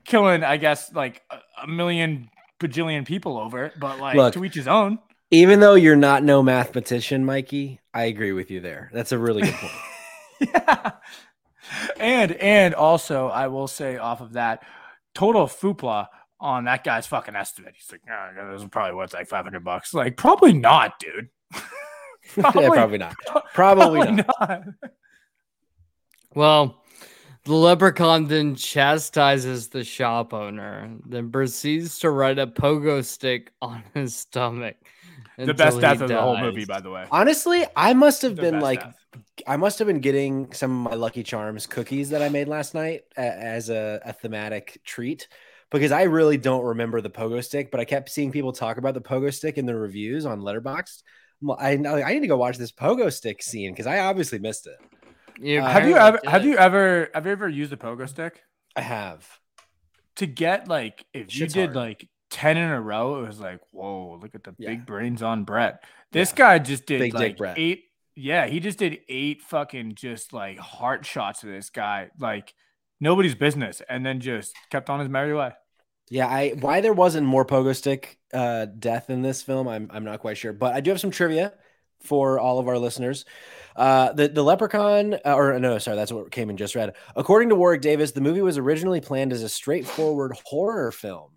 killing I guess like a, a million bajillion people over it, but like Look. to each his own. even though you're not no mathematician, Mikey, I agree with you there. That's a really good point. yeah. And and also I will say off of that total foopla on that guy's fucking estimate. He's like, oh, this is probably worth like 500 bucks. Like probably not, dude. yeah, probably not. Probably, not. not. Well, the leprechaun then chastises the shop owner, then proceeds to ride a pogo stick on his stomach. The best death of the whole movie, by the way. Honestly, I must have The been like, death. I must have been getting some of my Lucky Charms cookies that I made last night as a, a thematic treat because I really don't remember the pogo stick, but I kept seeing people talk about the pogo stick in the reviews on Letterboxd. I'm I need to go watch this pogo stick scene because I obviously missed it. You Uh, have you apparently ever have you ever have you ever used a pogo stick? I have. To get like if you did hard. like 10 in a row, it was like, whoa, look at the Yeah. big brains on Brett. This Yeah. guy just did Big like eight. Yeah, he just did eight fucking just like heart shots to this guy, like nobody's business, and then just kept on his merry way. Yeah, I why there wasn't more pogo stick uh, death in this film, I'm I'm not quite sure, but I do have some trivia for all of our listeners. Uh, the the Leprechaun, uh, or no, sorry, that's what came in just read. According to Warwick Davis, the movie was originally planned as a straightforward horror film,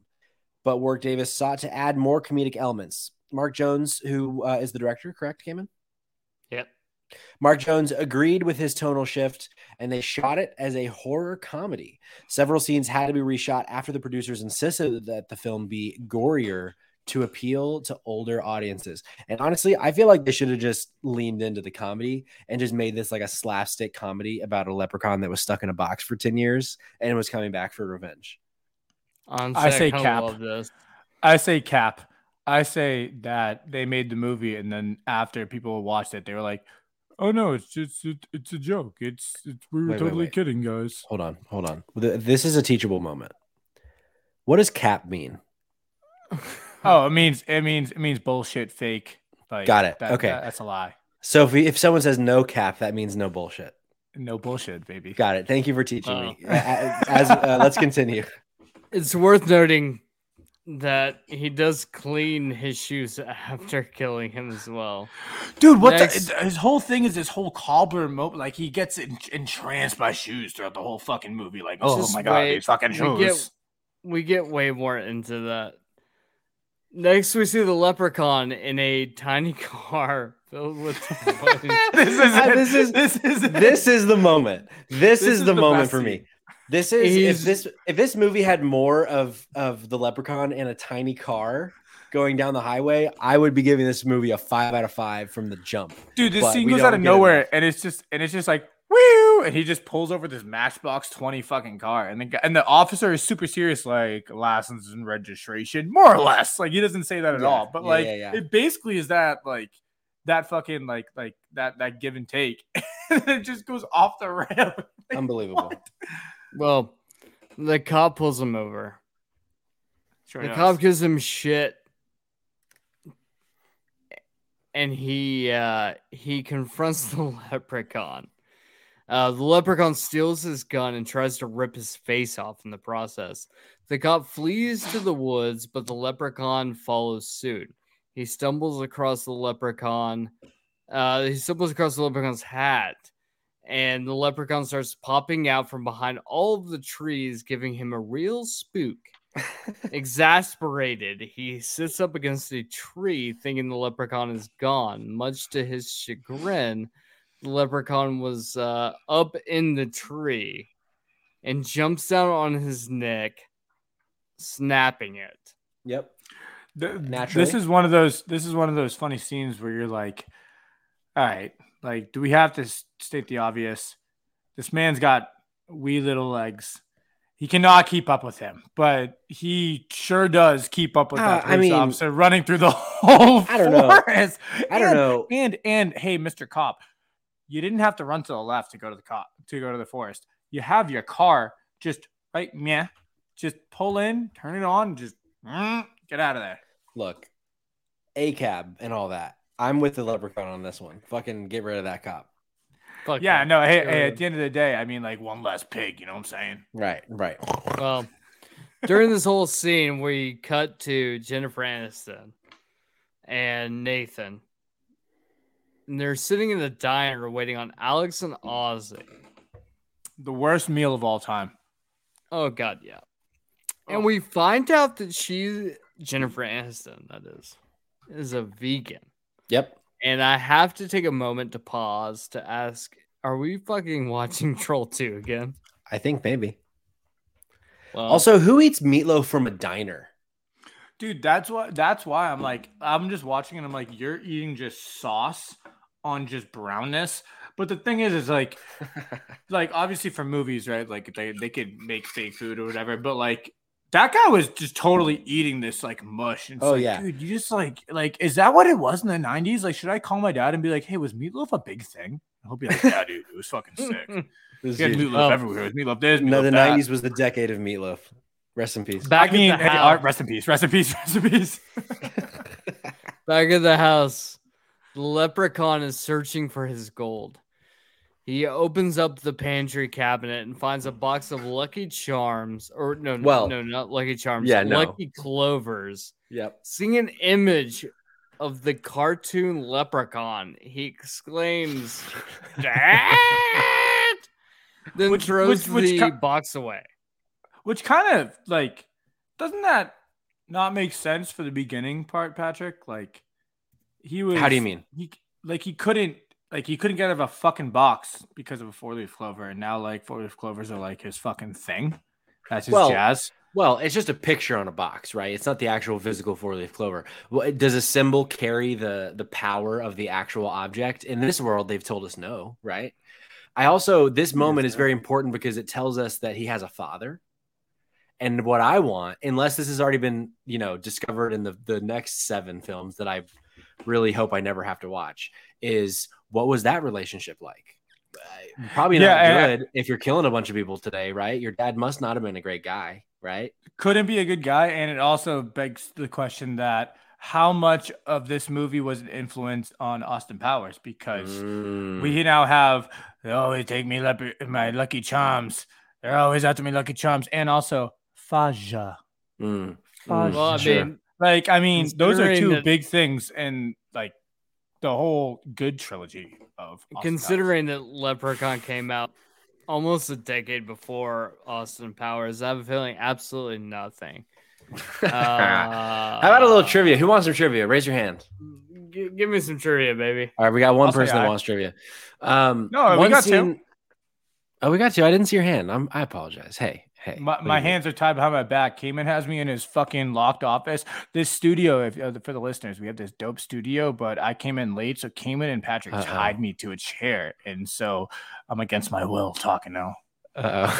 but Warwick Davis sought to add more comedic elements. Mark Jones, who uh, is the director, correct, Cayman? Yep. Mark Jones agreed with his tonal shift and they shot it as a horror comedy. Several scenes had to be reshot after the producers insisted that the film be gorier to appeal to older audiences. And honestly, I feel like they should have just leaned into the comedy and just made this like a slapstick comedy about a leprechaun that was stuck in a box for 10 years and was coming back for revenge. Honestly, I say kinda cap. this. I say cap. I say that they made the movie, and then after people watched it, they were like, "Oh no, it's just it, it's a joke. It's, it's we were Wait, wait, totally wait. kidding, guys." Hold on, hold on. This is a teachable moment. What does cap mean? Oh, it means it means it means bullshit, fake. Like, Got it. that- Okay. that- that's a lie. So if, we, if someone says no cap, that means no bullshit. No bullshit, baby. Got it. Thank you for teaching me. Oh. A- a- As uh, let's continue. It's worth noting that he does clean his shoes after killing him as well. Dude, what Next. the, his whole thing is this whole cobbler moment. Like he gets en- entranced by shoes throughout the whole fucking movie. Like, oh Just my god, wait. these fucking We shoes. get- We get way more into that. Next, we see the leprechaun in a tiny car filled with this is Uh, it. this is- this is it. This is the moment. This, This is, is the, the moment for scene. me. This is He's- if this if this movie had more of of the leprechaun in a tiny car going down the highway, I would be giving this movie a five out of five from the jump. Dude, this but scene goes out of nowhere, enough. and it's just and it's just like woo, and he just pulls over this Matchbox Twenty fucking car, and the and the officer is super serious, like license and registration, more or less. Like he doesn't say that at Yeah, all, but yeah, like yeah, it basically is that like that fucking like like that that give and take, and it just goes off the rail. Like, Unbelievable. what? Well, the cop pulls him over. Sure the cop gives him shit. And he uh he confronts the leprechaun. Uh, the leprechaun steals his gun and tries to rip his face off in the process. The cop flees to the woods, but the leprechaun follows suit. He stumbles across the leprechaun. Uh, he stumbles across the leprechaun's hat, and the leprechaun starts popping out from behind all of the trees, giving him a real spook. Exasperated, he sits up against a tree, thinking the leprechaun is gone. Much to his chagrin, the leprechaun was uh, up in the tree and jumps down on his neck, snapping it. Yep. Th- Naturally. This is one of those. This is one of those funny scenes where you're like, "All right, like, do we have to state the obvious? This man's got wee little legs, he cannot keep up with him, but he sure does keep up with Uh, that I police mean- officer running through the whole I don't know. I don't And- know. And and hey, Mr. Cop, you didn't have to run to the left to go to the cop to go to the forest. You have your car just right, yeah. Just pull in, turn it on, just mm, get out of there. Look, a cab and all that. I'm with the leprechaun on this one. Fucking get rid of that cop. Fuck Yeah, that. no, hey, Get hey, at the end of the day, I mean, like one less pig. You know what I'm saying? Right, right. Well, during this whole scene, we cut to Jennifer Aniston and Nathan. And they're sitting in the diner waiting on Alex and Ozzy. The worst meal of all time. Oh god, yeah. Oh. And we find out that she Jennifer Aniston, that is, is a vegan. Yep. And I have to take a moment to pause to ask, are we fucking watching Troll 2 again? I think maybe. Well, Also, who eats meatloaf from a diner? Dude, that's what that's why I'm like I'm just watching and I'm like you're eating just sauce on just brownness. But the thing is is like like obviously for movies, right? Like they they could make fake food or whatever, but like that guy was just totally eating this like mush. And it's Oh, like, yeah. dude, you just like like is that what it was in the '90s? Like, should I call my dad and be like, "Hey, was meatloaf a big thing?" And he'll be like, "Yeah, dude, it was fucking sick. This We had dude- meatloaf Oh. everywhere. It was meatloaf this, No, the '90s was the decade of meatloaf. Rest in peace. back I mean, in the hey, house, rest in peace, rest in peace, rest in peace. back in the house, the leprechaun is searching for his gold. He opens up the pantry cabinet and finds a box of Lucky Charms, or no, Well, no, not Lucky Charms, yeah, no. Lucky Clovers. Yep. Seeing an image of the cartoon leprechaun, he exclaims, "Dad!" Then Which- throws which- which the ki- box away. Which kind of like doesn't that not make sense for the beginning part, Patrick? Like he was. How do you mean? He like he couldn't like he couldn't get out of a fucking box because of a four leaf clover, and now like four leaf clovers are like his fucking thing. That's his Well, jazz. Well, it's just a picture on a box, right? It's not the actual physical four-leaf clover. Well, does a symbol carry the the power of the actual object? In this world, they've told us no, right? I also this moment is very important because it tells us that he has a father. And what I want, unless this has already been, you know, discovered in the the next seven films that I really hope I never have to watch, is what was that relationship like? Probably not Yeah, and- good if you're killing a bunch of people today, right? Your dad must not have been a great guy, right? Couldn't be a good guy, and it also begs the question that how much of this movie was an influence on Austin Powers because. Mm. We now have they always take me leper- my lucky charms. They're always after me lucky charms, and also Faja. Mm. Faja. Well, I mean, Like I mean, those are two that- big things in like the whole good trilogy of Austin considering that Leprechaun came out almost a decade before Austin Powers, I have a feeling absolutely nothing. Uh, How about a little trivia? Who wants some trivia? Raise your hand. G- give me some trivia, baby. All right, we got one I'll person that aye. wants trivia. Um, No, we one got two. Oh, we got two. I didn't see your hand. I'm, I apologize. Hey, hey. My, my hands are tied behind my back. Cayman has me in his fucking locked office. This studio, if uh, for the listeners, we have this dope studio, but I came in late, so Cayman and Patrick Uh-oh. tied me to a chair, and so I'm against my will talking now. uh,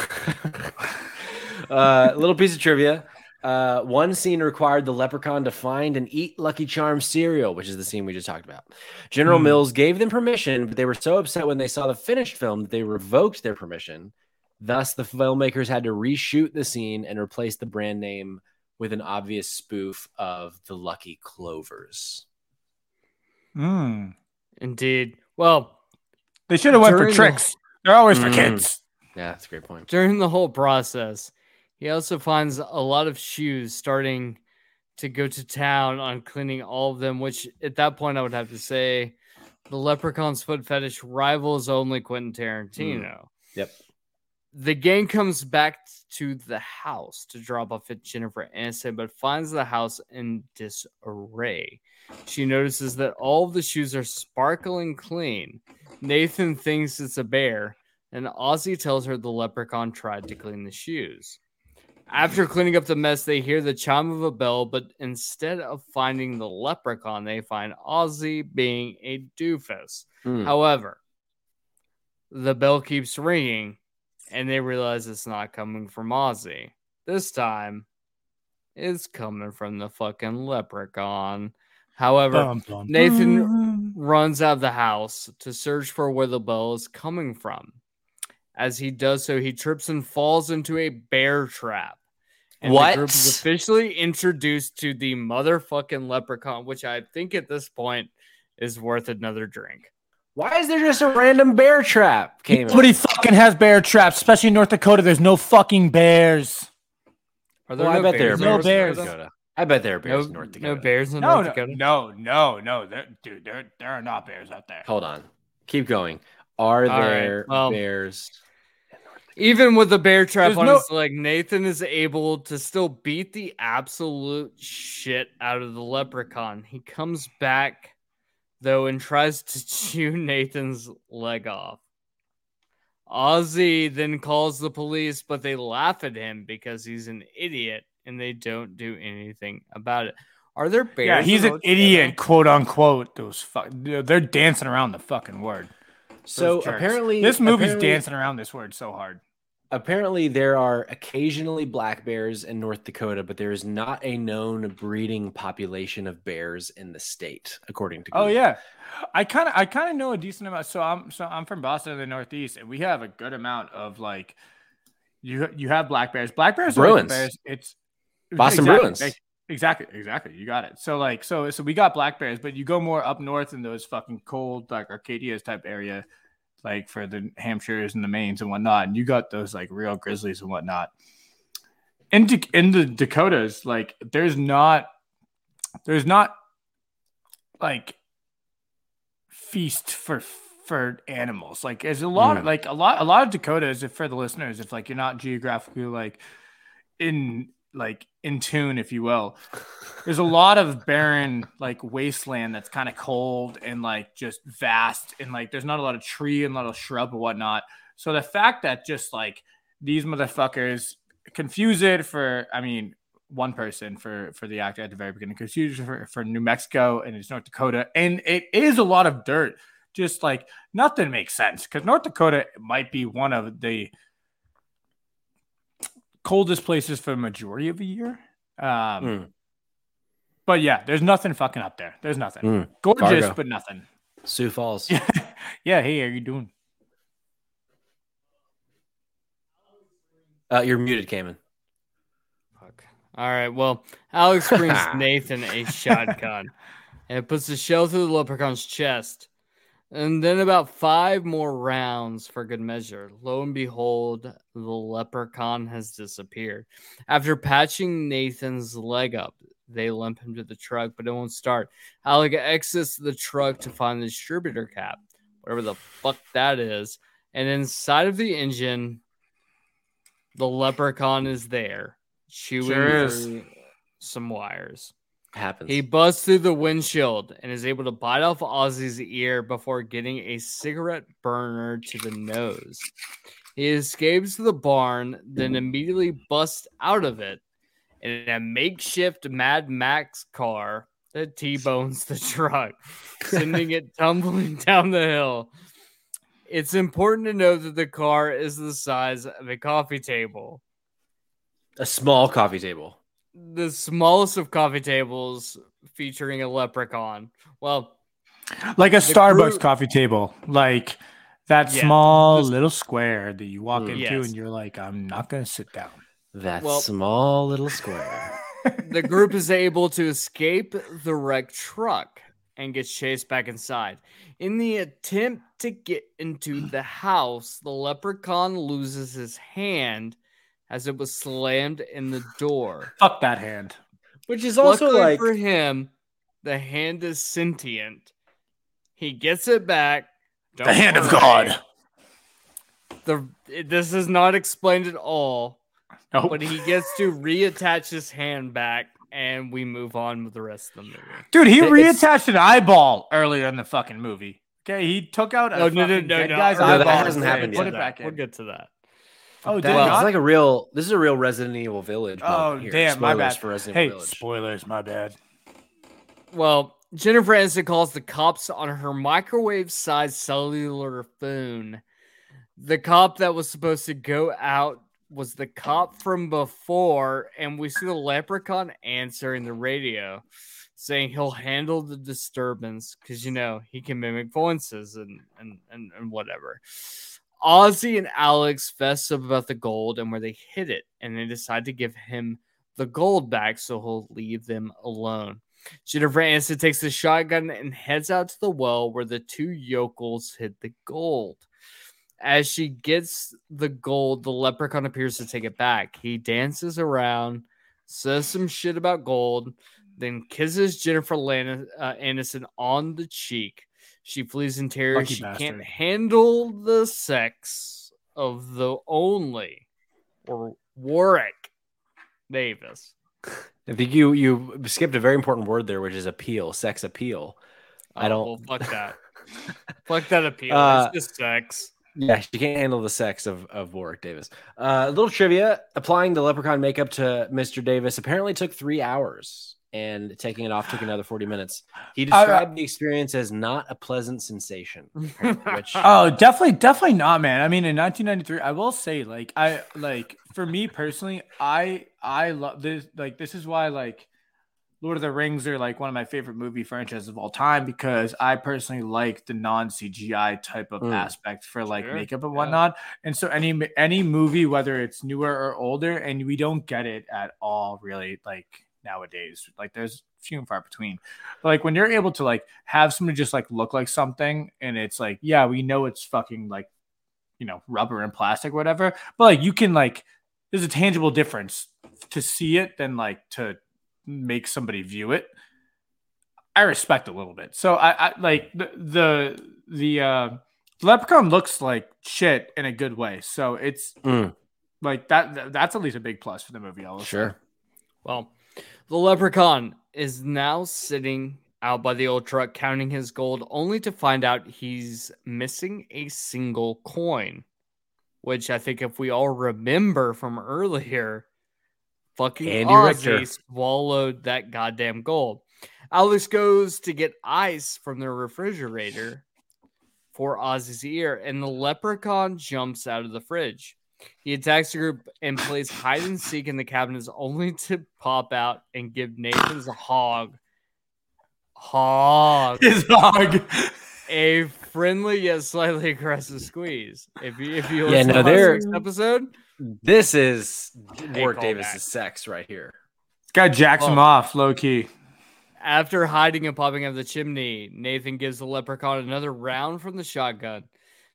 little piece of trivia. Uh, one scene required the leprechaun to find and eat Lucky Charms cereal, which is the scene we just talked about. General Hmm. Mills gave them permission, but they were so upset when they saw the finished film that they revoked their permission. Thus, the filmmakers had to reshoot the scene and replace the brand name with an obvious spoof of the Lucky Clovers. Hmm. Indeed. Well, They should have went for During the- tricks. They're always for Mm. kids. Yeah, that's a great point. during the whole process, he also finds a lot of shoes starting to go to town on cleaning all of them, which at that point I would have to say the leprechaun's foot fetish rivals only Quentin Tarantino. Yep. The gang comes back to the house to drop off at Jennifer Aniston, but finds the house in disarray. She notices that all of the shoes are sparkling clean. Nathan thinks it's a bear, and Ozzy tells her the leprechaun tried to clean the shoes. After cleaning up the mess, they hear the chime of a bell, but instead of finding the leprechaun, they find Ozzy being a doofus. Mm. However, the bell keeps ringing, and they realize it's not coming from Ozzy. This time, it's coming from the fucking leprechaun. However, Bum, bum, Nathan bum. runs out of the house to search for where the bell is coming from. As he does so, he trips and falls into a bear trap. And What? The group is officially introduced to the motherfucking leprechaun, which I think at this point is worth another drink. Why is there just a random bear trap? Came Nobody fucking has bear traps, especially in North Dakota. There's no fucking bears. Are well, I bet there are in No North bears. Dakota? Dakota. I bet there are No, bears in North Dakota. no bears in No, North no, Dakota. no, no, no. There, dude, there, there are not bears out there. Hold on. Keep going. Are All right, there well- bears? Even with the bear trap There's on no- his leg, Nathan is able to still beat the absolute shit out of the leprechaun. He comes back though and tries to chew Nathan's leg off. Ozzy then calls the police, but they laugh at him because he's an idiot and they don't do anything about it. Are there bears? Yeah, he's an North Dakota? idiot, quote unquote. Those fuck, they're dancing around the fucking word. So apparently, this movie's apparently- dancing around this word so hard. Apparently, there are occasionally black bears in North Dakota, but there is not a known breeding population of bears in the state, according to. Oh yeah, I kind of I kind of know a decent amount. So I'm so I'm from Boston in the Northeast, and we have a good amount of like you you have black bears. Black bears, are like the Bruins. bears. It's Boston exactly, Bruins. ex- Exactly, exactly. You got it. So like so so we got black bears, but you go more up north in those fucking cold like Arcadia's type area, like for the Hampshires and the Maines and whatnot, and you got those like real grizzlies and whatnot. In Da- in the Dakotas, like there's not there's not like feast for for animals. Like there's a lot of Mm. like a lot a lot of Dakotas, if for the listeners, if like you're not geographically like in like in tune, if you will, there's a lot of barren like wasteland that's kind of cold and like just vast and like there's not a lot of tree and a lot of shrub and whatnot. So the fact that just like these motherfuckers confuse it for I mean one person for for the actor at the very beginning confuse for, for New Mexico and it's North Dakota. And it is a lot of dirt. Just like nothing makes sense because North Dakota might be one of the coldest places for a majority of the year. Um, Mm. But yeah, there's nothing fucking up there. There's nothing. Mm. Gorgeous, Fargo. but nothing. Sioux Falls. Yeah. yeah. Hey, how you doing? Uh, you're muted, Cayman. Fuck. All right. Well, Alex brings Nathan a shotgun and puts the shell through the leprechaun's chest. And then about five more rounds for good measure. Lo and behold, the leprechaun has disappeared. After patching Nathan's leg up, they limp him to the truck, but it won't start. Alec exits the truck to find the distributor cap, whatever the fuck that is. And inside of the engine, the leprechaun is there, chewing Sure is. some wires. Happens. He busts through the windshield and is able to bite off Ozzy's ear before getting a cigarette burner to the nose. He escapes to the barn, then immediately busts out of it in a makeshift Mad Max car that T-bones the truck, sending it tumbling down the hill. It's important to note that the car is the size of a coffee table a small coffee table. The smallest of coffee tables featuring a leprechaun. Well, Like a Starbucks group- coffee table, like that Yeah, small this- little square that you walk Mm. into Yes. and you're like, I'm not gonna sit down. That Well- small little square. the group is able to escape the wrecked truck and gets chased back inside. In the attempt to get into the house, the leprechaun loses his hand as it was slammed in the door. Fuck that hand. Which is also Luckily like for him, the hand is sentient. He gets it back. The hand of. God. The this is not explained at all, Nope. but he gets to reattach his hand back, and we move on with the rest of the movie. Dude, he It's- reattached an eyeball earlier in the fucking movie. Okay, he took out a No, no, no, fucking no, dead no. guy's No, that eyeball hasn't and happened Put yet. it back in. We'll get to that. Oh, did that, it it's like a real. This is a real Resident Evil Village. Oh, moment here. damn, my bad. For Resident hey, Evil Village. spoilers, my bad. Well, Jennifer Aniston calls the cops on her microwave-sized cellular phone. the cop that was supposed to go out was the cop from before, and we see the leprechaun answering the radio saying he'll handle the disturbance because you know he can mimic voices and and and, and whatever. Ozzy and Alex fess up about the gold and where they hid it, and they decide to give him the gold back so he'll leave them alone. Jennifer Aniston takes the shotgun and heads out to the well where the two yokels hid the gold. As she gets the gold, the leprechaun appears to take it back. He dances around, says some shit about gold, then kisses Jennifer uh, Aniston on the cheek. She flees in terror. Lucky she bastard. can't handle the sex of the only or Warwick Davis. I think you you skipped a very important word there, which is appeal, sex appeal. I Oh, don't. well, fuck that. fuck that appeal. Uh, it's just sex. Yeah, she can't handle the sex of, of Warwick Davis. Uh, a little trivia: applying the leprechaun makeup to Mr. Davis apparently took three hours, and taking it off took another forty minutes. He I- described the experience as not a pleasant sensation. Which Oh, definitely, definitely not, man. I mean, in 1993, I will say, like, I like for me personally, I I love this. Like, this is why, like, Lord of the Rings are like one of my favorite movie franchises of all time because I personally like the non CGI type of Mm. aspect for like Sure, makeup and yeah. whatnot. And so any any movie, whether it's newer or older, and we don't get it at all, really, like nowadays. Like, there's few and far between. But like when you're able to like have somebody just like look like something, and it's like, yeah, we know it's fucking like you know rubber and plastic, whatever. But like you can like there's a tangible difference to see it than like to make somebody view it. I respect a little bit. So I, I like the the the uh leprechaun looks like shit in a good way. So it's Mm. like that that's at least a big plus for the movie. I will say. sure. Well, the leprechaun is now sitting out by the old truck counting his gold, only to find out he's missing a single coin. Which I think, if we all remember from earlier, fucking Andy Ozzy Richter. swallowed that goddamn gold. Alex goes to get ice from the refrigerator for Ozzy's ear, and the leprechaun jumps out of the fridge. He attacks the group and plays hide and seek in the cabinets only to pop out and give Nathan's hog hog His dog. a friendly yet slightly aggressive squeeze. If you if you Yeah, listen no, to last episode, This is Hey, Warwick Davis's back. sex right here. Guy jacks him Oh. off low key. after hiding and popping out of the chimney, Nathan gives the leprechaun another round from the shotgun.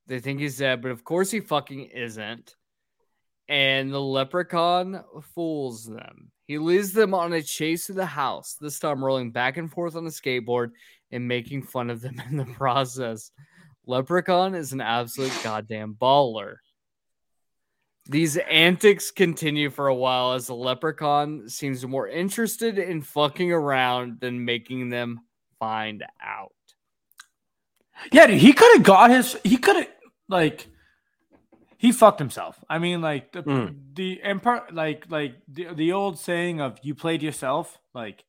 They think he's dead, but of course he fucking isn't. And the leprechaun fools them. He leads them on a chase to the house, this time rolling back and forth on a skateboard and making fun of them in the process. Leprechaun is an absolute goddamn baller. These antics continue for a while as the leprechaun seems more interested in fucking around than making them find out. Yeah, dude, he could have got his. He could have like he fucked himself. I mean, like the Mm. the empire, like like the the old saying of "you played yourself." Like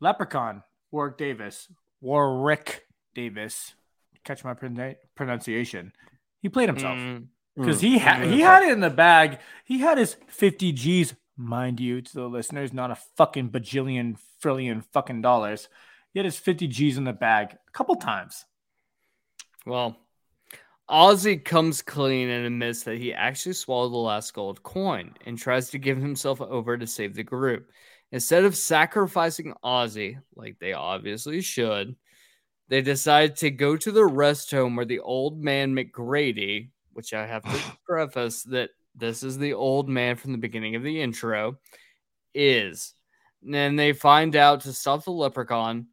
Leprechaun, Warwick Davis, Warwick Davis. Catch my pronun- pronunciation. He played himself Mm, because Mm. he had Mm. he had it in the bag. He had his fifty G's, mind you, to the listeners, not a fucking bajillion, trillion fucking dollars. He had his fifty G's in the bag a couple times. Well, Ozzy comes clean and admits that he actually swallowed the last gold coin and tries to give himself over to save the group. Instead of sacrificing Ozzy, like they obviously should, they decide to go to the rest home where the old man McGrady, which I have to preface that this is the old man from the beginning of the intro, is. And then they find out to stop the leprechaun,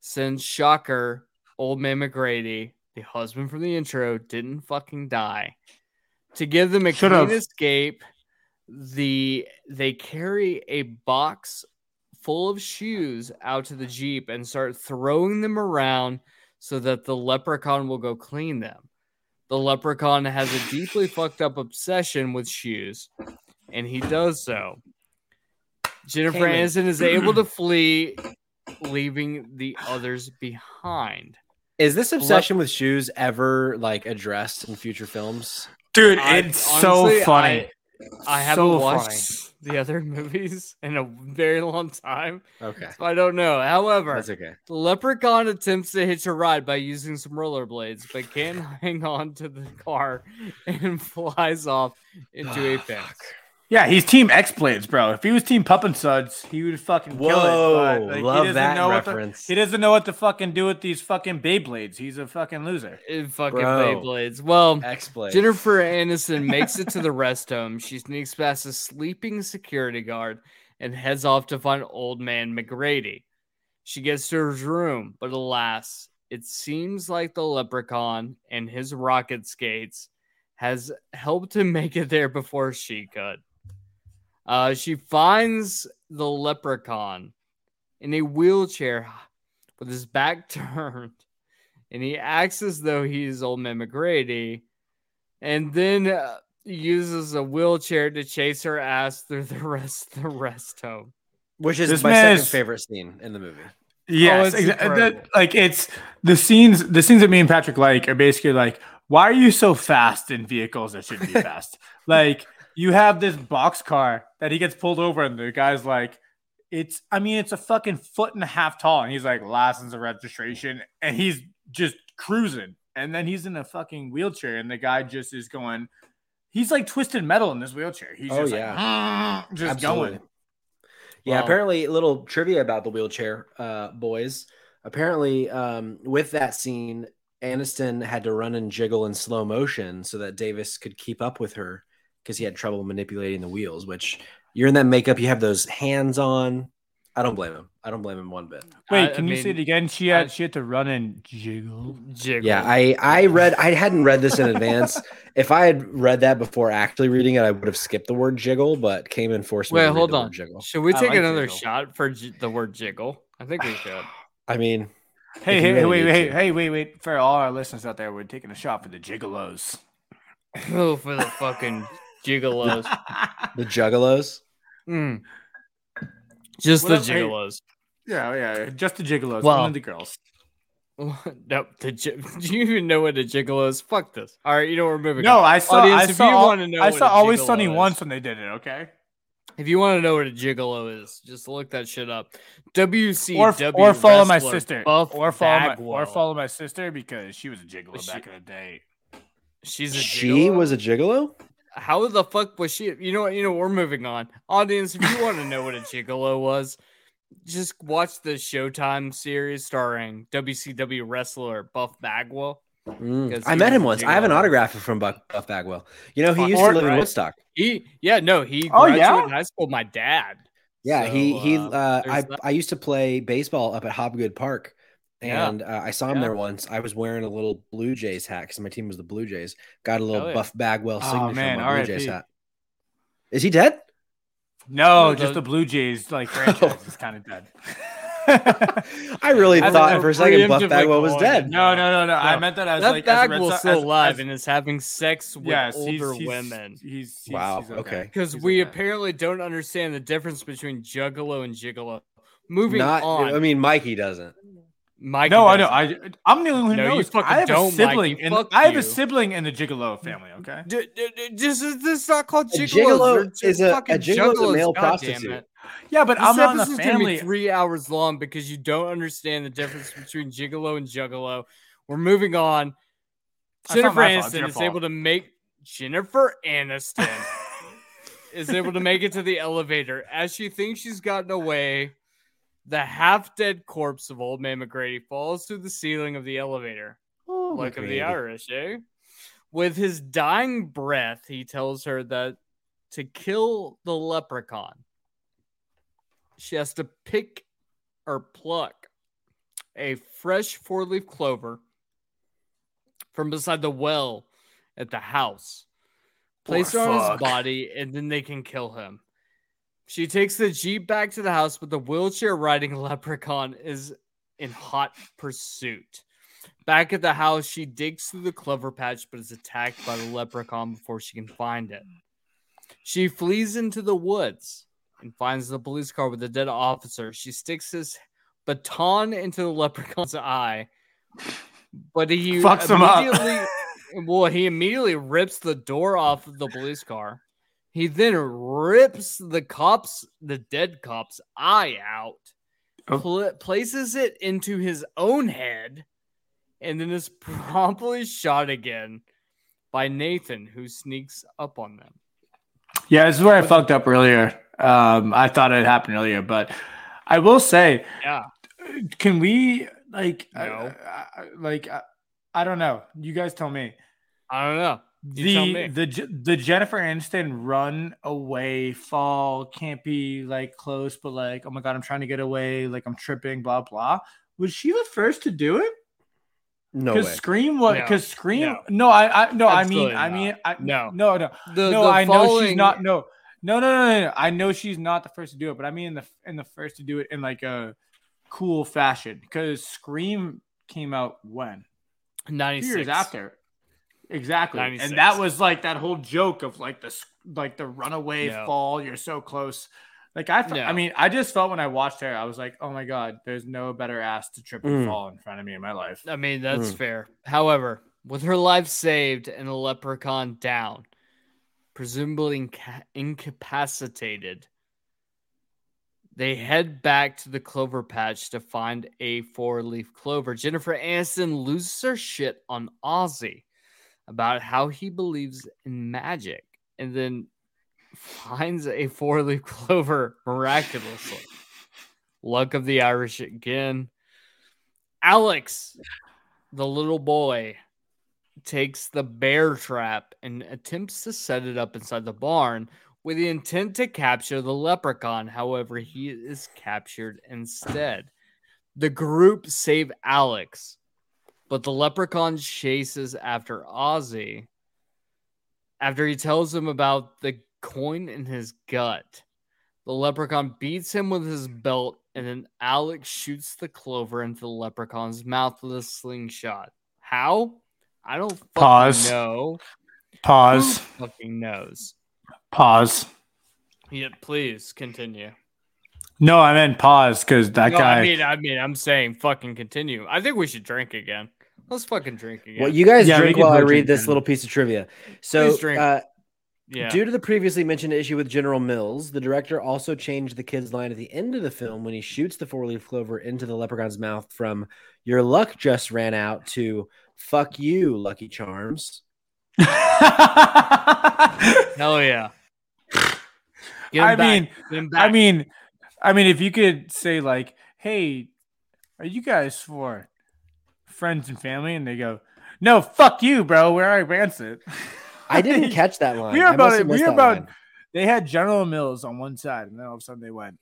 since Shocker, old man McGrady, the husband from the intro, didn't fucking die. To give them a Should've. clean escape, the they carry a box full of shoes out to the jeep and start throwing them around so that the leprechaun will go clean them. The leprechaun has a deeply fucked up obsession with shoes, and he does so. Jennifer. Aniston is able to flee, leaving the others behind. Is this obsession with shoes ever like addressed in future films? Dude, I- it's honestly, so funny. I haven't So watched the other movies in a very long time, Okay, so I don't know. However, that's okay. the leprechaun attempts to hitch a ride by using some rollerblades, but can't hang on to the car and flies off into a Ah, fence. fuck. Yeah, he's Team X Blades, bro. If he was Team Pup and Suds, he would fucking kill it. Whoa, but, like, he love doesn't that know what the- reference. he doesn't know what to fucking do with these fucking Beyblades. He's a fucking loser. In fucking Bro. Beyblades. Well, X-Blade. Jennifer Aniston makes it to the rest home. She sneaks past a sleeping security guard and heads off to find old man McGrady. She gets to his room, but alas, it seems like the leprechaun and his rocket skates has helped him make it there before she could. Uh, she finds the leprechaun in a wheelchair with his back turned, and he acts as though he's old man McGrady, and then uh, uses a wheelchair to chase her ass through the rest of the rest home. which is This my second is- favorite scene in the movie. Yes, it's exa- that- like it's the scenes. The scenes that me and Patrick like are basically like, why are you so fast in vehicles that shouldn't be fast? like you have this box car that he gets pulled over, and the guy's like, it's. I mean, it's a fucking foot and a half tall, and he's like, license and registration, and he's just cruising, and then he's in a fucking wheelchair, and the guy just is going. He's like twisted metal in this wheelchair. He's Oh, just yeah. like, just Absolutely. going. Yeah, Wow. apparently, a little trivia about the wheelchair, uh, boys. Apparently, um, with that scene, Aniston had to run and jiggle in slow motion so that Davis could keep up with her because he had trouble manipulating the wheels. Which you're in that makeup, you have those hands on. I don't blame him. I don't blame him one bit. Wait, I- I can you say it again? She had I- she had to run and jiggle. Jiggle. Yeah, I I read I hadn't read this in advance. if I had read that before actually reading it, I would have skipped the word jiggle, but came and forced me. Wait, hold on. Jiggle. Should we take like another jiggle. shot for j- the word jiggle? I think we should. I mean, Hey, hey, really wait, wait, to. hey, wait, wait! For all our listeners out there, we're taking a shot for the gigolos. oh, for the fucking gigolos. the juggalos. Mm. Just What the up, hey? yeah, yeah, just the gigolos. Well- only the girls. nope. The gi- do you even know what a gigolo is? Fuck this. All right, you know what, we're moving. No, on. I saw. Audience, I if saw. you al- wanna know I what saw Always Sunny is- once when they did it. Okay. If you want to know what a gigolo is, just look that shit up. WCW Or or follow my sister. Buff Or follow my, or follow my sister because she was a gigolo she- back in the day. She's a She gigolo? was a gigolo. How the fuck was she? You know what? You know we're moving on. Audience, if you want to know what a gigolo was, just watch the Showtime series starring WCW wrestler Buff Bagwell. Mm. I met him once. I have an autograph from Buck, Buff Bagwell. You know, he Fuck, used to live in? Woodstock. He, yeah, no, he Oh, yeah? high school. My dad. Yeah, he So, he. uh, Uh, I that. I used to play baseball up at Hobgood Park, Yeah. and uh, I saw him Yeah. there once. I was wearing a little Blue Jays hat because my team was the Blue Jays. Got a little yeah. Buff Bagwell Oh, signature man, on my Blue Jays hat. Is he dead? No, No, just the- the Blue Jays like franchise is kind of dead. I really As thought for a second Buff preemptive, like, Bagwell was dead. in. no, no, no, no. I meant that as That like as a Red Bagwell's Sox- still as- alive as- and is having sex with yes, older he's- women. He's, he's Wow. he's okay. Because He's we okay. apparently don't understand the difference between juggalo and gigolo. Moving Not. on, I mean, Mikey doesn't. Mike. No, I know. I I'm the only one who No, knows. I have a sibling, Mikey. and Fuck I have you. a sibling in the Gigolo family. Okay. D- d- d- this is this is not called A gigolos. gigolo is a- a fucking gigolo is a male prostitute. Yeah, but This I'm not in the gonna be family. three hours long because you don't understand the difference between gigolo and juggalo. We're moving on. That's Jennifer my fault, it's Aniston is fault. able to make Jennifer Aniston is able to make it to the elevator as she thinks she's gotten away. The half dead corpse of old man McGrady falls through the ceiling of the elevator. Oh, Luck of the Irish, eh? With his dying breath, he tells her that to kill the leprechaun, she has to pick or pluck a fresh four leaf clover from beside the well at the house, place it Poor on his body, and then they can kill him. She takes the Jeep back to the house, but the wheelchair riding leprechaun is in hot pursuit. Back at the house, she digs through the clover patch, but is attacked by the leprechaun before she can find it. She flees into the woods and finds the police car with a dead officer. She sticks his baton into the leprechaun's eye, but he Fucks him up. immediately well, he immediately rips the door off of the police car. He then rips the cops, the dead cop's eye out, Oh. pl- places it into his own head, and then is promptly shot again by Nathan, who sneaks up on them. Yeah, this is where I fucked up earlier. Um, I thought it happened earlier, but I will say, Yeah. can we like, No. like, uh, I don't know. You guys tell me. I don't know. You tell the the the Jennifer Aniston run away fall can't be like close, but like oh my god, I'm trying to get away, like I'm tripping, blah blah. Was she the first to do it? No. Because Scream was No. because Scream. No. No, I I no, I mean Absolutely I mean I No. no no The, no. the I know she's not no no no no no. no. I know she's not the first to do it, but I mean in the in the first to do it in like a cool fashion because Scream came out when Two 96. years after. Exactly. 96. And that was like that whole joke of like this like the runaway No. fall, you're so close. Like I fe- No. I mean, I just felt when I watched her, I was like, oh my god, there's no better ass to trip and Mm. fall in front of me in my life. I mean, that's Mm. fair. However, with her life saved and a leprechaun down, presumably inca- incapacitated, they head back to the clover patch to find a four leaf clover. Jennifer Aniston loses her shit on Ozzy about how he believes in magic and then finds a four leaf clover miraculously. Luck of the Irish again. Alex, the little boy, takes the bear trap and attempts to set it up inside the barn with the intent to capture the leprechaun. However, he is captured instead. The group save Alex, but the leprechaun chases after Ozzy after he tells him about the coin in his gut. The leprechaun beats him with his belt, and then Alex shoots the clover into the leprechaun's mouth with a slingshot. How? I don't fucking Pause. know. Pause. Who fucking knows? Pause. Yeah, please continue. No, I meant pause because that No, guy. I mean, I mean, I'm saying fucking continue. I think we should drink again. Let's fucking drink again. Well, you guys Yeah, drink while I read this little piece of trivia. So, drink. uh, yeah. due to the previously mentioned issue with General Mills, the director also changed the kid's line at the end of the film when he shoots the four leaf clover into the leprechaun's mouth from "Your luck just ran out" to "Fuck you, Lucky Charms." Hell yeah. Get him I back. mean, Get him back. I mean, I mean, if you could say like, "Hey, are you guys for friends and family?" and they go, "No, fuck you, bro. We're Eric Rancid." I didn't catch that one. We were about it. We missed were about. line. They had General Mills on one side, and then all of a sudden they went,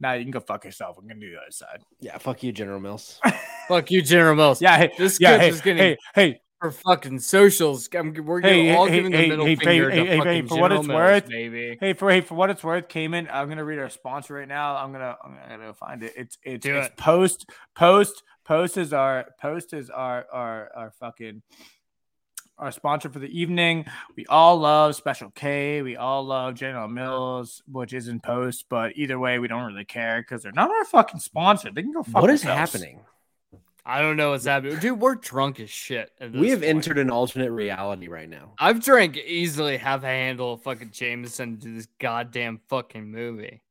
"Nah, you can go fuck yourself. I'm gonna do the other side." Yeah, fuck you, General Mills. fuck you, General Mills. Yeah, hey, This yeah, kid's hey, just getting hey, hey, for fucking socials. I'm, we're Hey, giving, all hey, giving hey, the middle hey, finger hey, to hey, hey, fucking for what General it's Mills, worth, baby. hey, for hey, for what it's worth, Cayman. I'm gonna read our sponsor right now. I'm gonna, I'm gonna, I'm gonna find it. It's, it's, Do it's it. post, post, post is our, post is our, our, our fucking, our sponsor for the evening. We all love Special K. We all love General Mills, which is in post. But either way, we don't really care because they're not our fucking sponsor. They can go fuck what is themselves. happening? I don't know what's happening. Dude, we're drunk as shit. We have point. entered an alternate reality right now. I've drank easily half a handle of fucking Jameson to this goddamn fucking movie.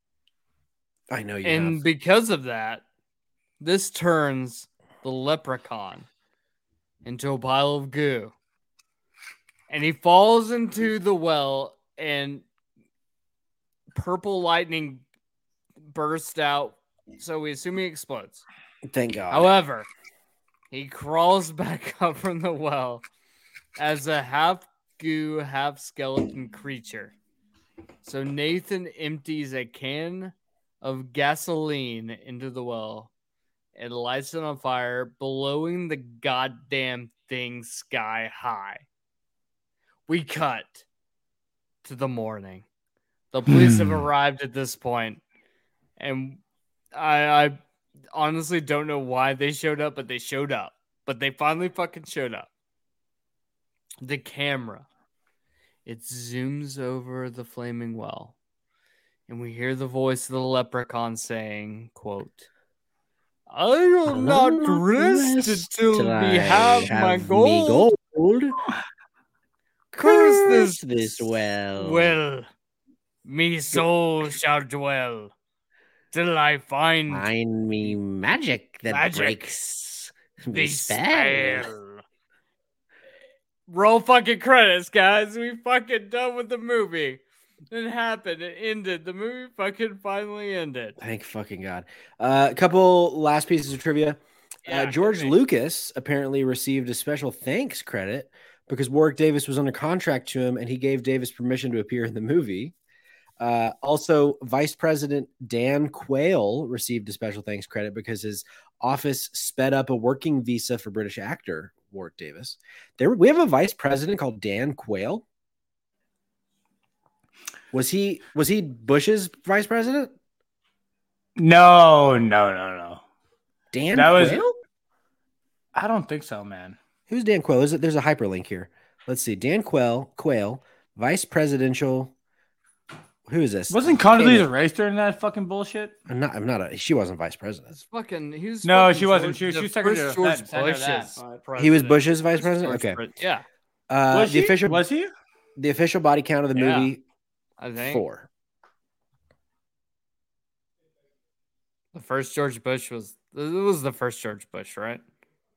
I know you. and have. because of that, this turns the leprechaun into a pile of goo. And he falls into the well, and purple lightning bursts out. So we assume he explodes. Thank God. However, he crawls back up from the well as a half goo, half skeleton creature. So Nathan empties a can of gasoline into the well and lights it on fire, blowing the goddamn thing sky high. We cut to the morning. The police have Hmm. arrived at this point, and I, I honestly don't know why they showed up, but they showed up. But they finally fucking showed up. The camera, it zooms over the flaming well, and we hear the voice of the leprechaun saying, "quote I will not rest till we have, my gold. gold. Curse this this well. Well, me soul shall dwell till I find Find me magic that Magic. breaks the the spell. spell. Roll fucking credits, guys. We fucking done with the movie. It happened. It ended. The movie fucking finally ended. Thank fucking God. Uh, a couple last pieces of trivia. Yeah, uh, George. Lucas apparently received a special thanks credit because Warwick Davis was under contract to him and he gave Davis permission to appear in the movie. Uh, also, Vice President Dan Quayle received a special thanks credit because his office sped up a working visa for British actor Warwick Davis. There, we have a vice president called Dan Quayle. Was he was he Bush's vice president? No, no, no, no. Dan That was- Quayle? I don't think so, man. Who's Dan Quayle? Is it, there's a hyperlink here. Let's see. Dan Quayle, Quayle, vice presidential. Who is this? Wasn't Condoleezza Rice during that fucking bullshit? I'm not. I'm not. A, she wasn't vice president. It's fucking. He was No, fucking she wasn't. George- She was- the she was Secretary of George Defense. I that, Bush's He was. Bush's vice president. Okay. yeah, Uh, was the he? official Was he? the official body count of the Yeah. movie I think four. the first George Bush was. It was the first George Bush, right?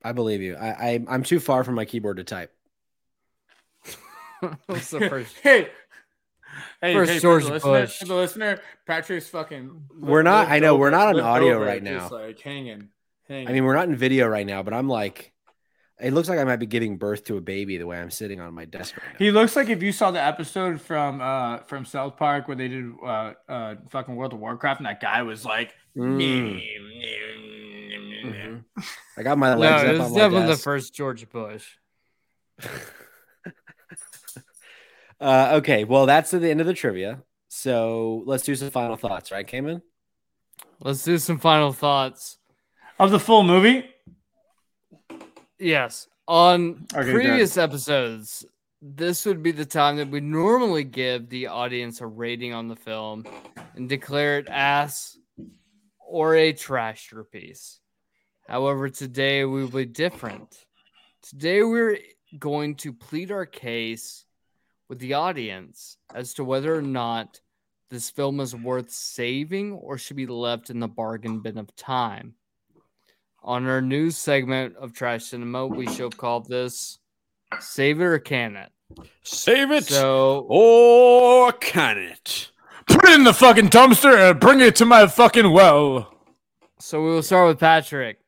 I believe you. I, I I'm too far from my keyboard to type. it was the first. Hey. Hey, First hey, for George the listener, Bush. For the listener, Patrick's fucking. We're not- lived I know, we're not on audio right it, just, now. like hanging, hanging. I mean, we're not in video right now, but I'm like, it looks like I might be giving birth to a baby the way I'm sitting on my desk right now. He looks like if you saw the episode from uh from South Park where they did uh uh fucking World of Warcraft and that guy was like Mm. Mhm. I got my No, legs it up was on my definitely the first George Bush. Uh, okay, well, that's the end of the trivia. So let's do some final thoughts, right, Cayman? Let's do some final thoughts. of the full movie. Yes. On Okay, previous episodes, this would be the time that we normally give the audience a rating on the film and declare it ass or a trasherpiece. However, today we will be different. Today we're going to plead our case with the audience as to whether or not this film is worth saving or should be left in the bargain bin of time. On our news segment of Trash Cinema, we shall call this Save It or Can It. Save it So, or can it? Put it in the fucking dumpster and bring it to my fucking well. so we will start with Patrick.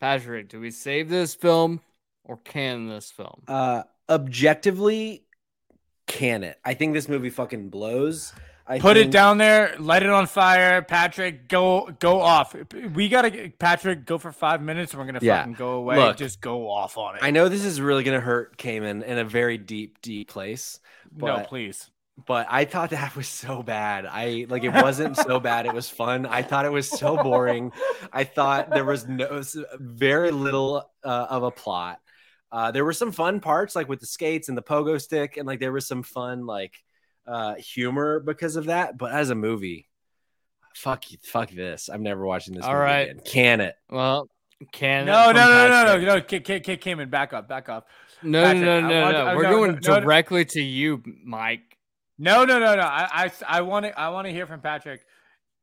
Patrick, do we save this film or can this film? Uh, objectively, can it? I think this movie fucking blows. I Put it down there, light it on fire. Patrick, go go off. We gotta Patrick go for five minutes and we're gonna Yeah. fucking go away. Look, Just go off on it. I know this is really gonna hurt Cayman in a very deep, deep place, no, please. but I thought that was so bad. I like it wasn't so bad. It was fun. I thought it was so boring. I thought there was no very little uh, of a plot. Uh, there were some fun parts like with the skates and the pogo stick, and like there was some fun like uh, humor because of that. But as a movie, fuck you, fuck this. I'm never watching this. All movie right. again. can it? Well, can it No, no, from no, no, no, Patrick. no. K- K- K- Cayman, back up, back up. No, Patrick, no, I no, no, want- no. uh, We're no, going no, no. directly to you, Mike. No, no, no, no. I, I, I want to, I want to hear from Patrick.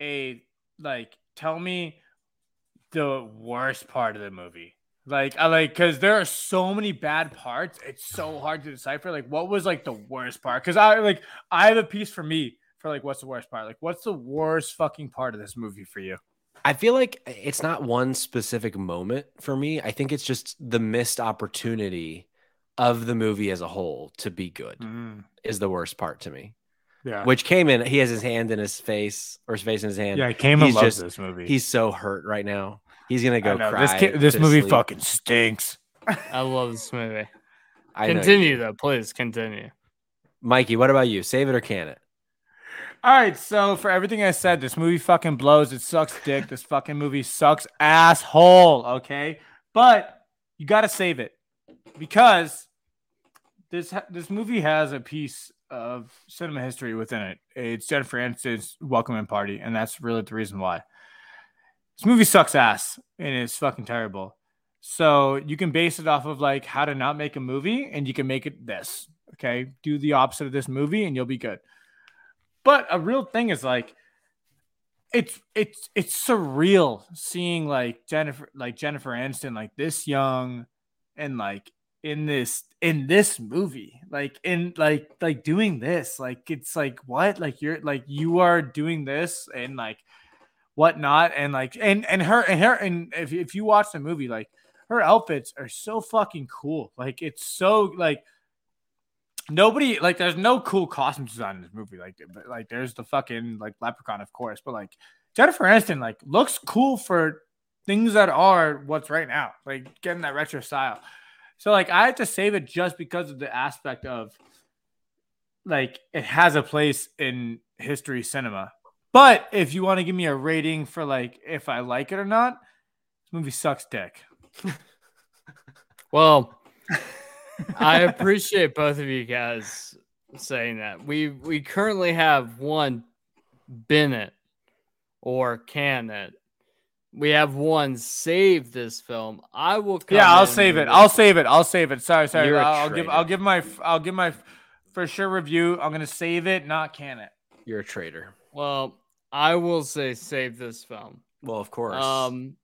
A like, tell me the worst part of the movie. Like, I like because there are so many bad parts. It's so hard to decipher. Like, what was like the worst part? Because I like, I have a piece for me for like, what's the worst part? Like, what's the worst fucking part of this movie for you? I feel like it's not one specific moment for me. I think it's just the missed opportunity of the movie as a whole to be good mm. is the worst part to me. Yeah, Which came in, he has his hand in his face or his face in his hand. yeah. Cayman he's loves just- this movie. He's so hurt right now. He's gonna go cry. this ca- this to movie sleep. fucking stinks. I love this movie. I Continue though, please continue. Mikey. What about you? Save it or can it? All right, so for everything I said, this movie fucking blows. It sucks dick. This fucking movie sucks asshole. Okay, but you got to save it because this this movie has a piece of cinema history within it. It's Jennifer Aniston's welcoming party, and that's really the reason why. This movie sucks ass and it's fucking terrible. So you can base it off of like how to not make a movie, and you can make it this. Okay, do the opposite of this movie, and you'll be good. But a real thing is like, it's it's it's surreal seeing like Jennifer like Jennifer Aniston like this young, and like in this in this movie like in like like doing this like it's like what like you're like you are doing this and like whatnot and like and and her and her and if, if you watch the movie like her outfits are so fucking cool. Like it's so like nobody like there's no cool costume design in this movie. Like but like there's the fucking like leprechaun of course but like jennifer aniston like looks cool for things that are what's right now like getting that retro style. So like I had to save it just because of the aspect of like it has a place in history cinema. But if you want to give me a rating for like if I like it or not, this movie sucks dick. Well, I appreciate both of you guys saying that. We we currently have one Bennett or can it. We have one save this film. I will Yeah, I'll save it. I'll save it. I'll save it. Sorry, sorry. You're a I'll, I'll give I'll give my I'll give my for sure review. I'm gonna save it, not can it. You're a traitor. Well, I will say save this film. Well, of course. Um,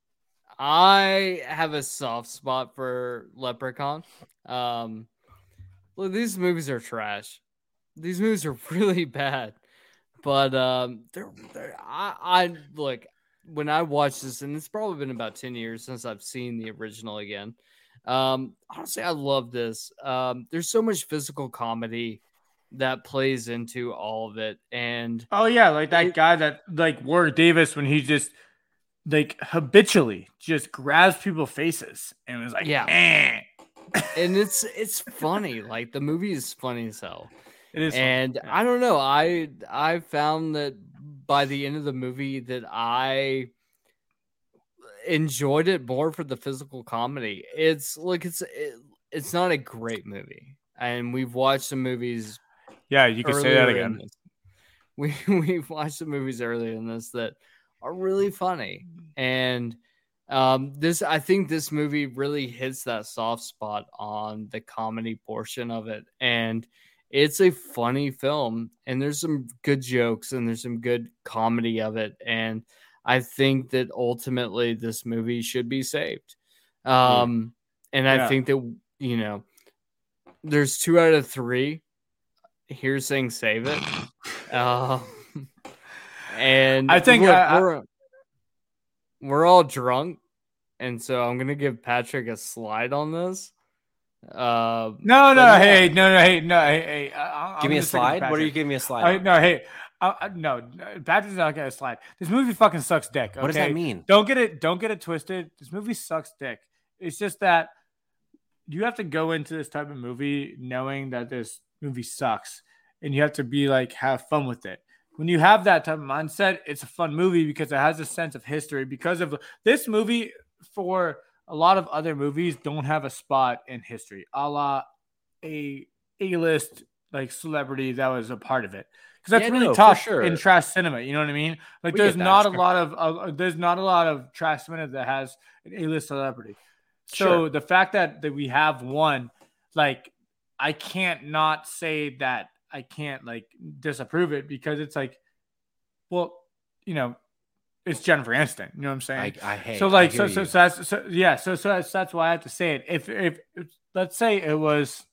I have a soft spot for Leprechaun. Um, look, these movies are trash. These movies are really bad, but um, they're, they're I, I look when I watched this, and it's probably been about ten years since I've seen the original again. Um, honestly, I love this. Um, there's so much physical comedy that plays into all of it, and Oh yeah, like that It- guy that like Warwick Davis when he just like habitually just grabs people's faces and was like, Yeah. "Eh." and it's it's funny. Like the movie is funny as hell. It is, and Yeah. I don't know. I I found that by the end of the movie that I enjoyed it more for the physical comedy. It's like it's it, it's not a great movie, and we've watched some movies. Yeah, you can say that again. We we've watched some movies earlier in this that are really funny, and um this I think this movie really hits that soft spot on the comedy portion of it, and it's a funny film, and there's some good jokes and there's some good comedy of it, and I think that ultimately this movie should be saved. Um, and I Yeah. think that you know, there's two out of three here saying save it. Um, and I think look, I- I- we're, we're all drunk, and so I'm gonna give Patrick a slide on this. Uh, No, no, but yeah. hey, no, no, hey, no, hey, hey. I, Give I'm me a gonna stick with slide. What are you giving me a slide? I, no, hey, uh, uh, no, no, Patrick's not gonna slide. This movie fucking sucks dick. Okay? What does that mean? Don't get it. Don't get it twisted. This movie sucks dick. It's just that you have to go into this type of movie knowing that this movie sucks, and you have to be like have fun with it. When you have that type of mindset, it's a fun movie because it has a sense of history. Because of this movie, for a lot of other movies, don't have a spot in history, a la a a list like celebrity that was a part of it. Because that's Yeah, really no, tough sure. in trash cinema. You know what I mean? Like We there's not a lot of uh, there's not a lot of trash cinema that has an A-list celebrity. So Sure. the fact that that we have one, like I can't not say that I can't like disapprove it because it's like, well, you know, it's Jennifer Aniston. You know what I'm saying? I, I hate. so like so, so so that's so yeah so so that's, that's why I have to say it. If, if if let's say it was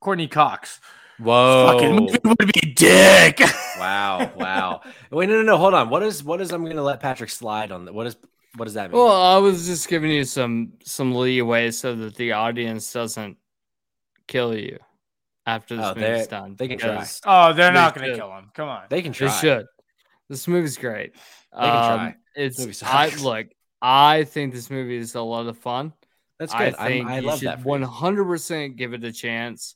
Courteney Cox, Whoa! fucking movie would be dick. wow! Wow! Wait, no, no, no. Hold on. What is what is? I'm gonna let Patrick slide on that. What is? What does that mean? Well, I was just giving you some some leeway so that the audience doesn't kill you after this Oh, movie's they- done. they can try. because oh, they're not gonna kill him. Come on. they can try. They should. This movie's great. They can try. Um, it's Movie I look. I think this movie is a lot of fun. That's good. I I, think I you love should that. for one you. hundred percent give it a chance.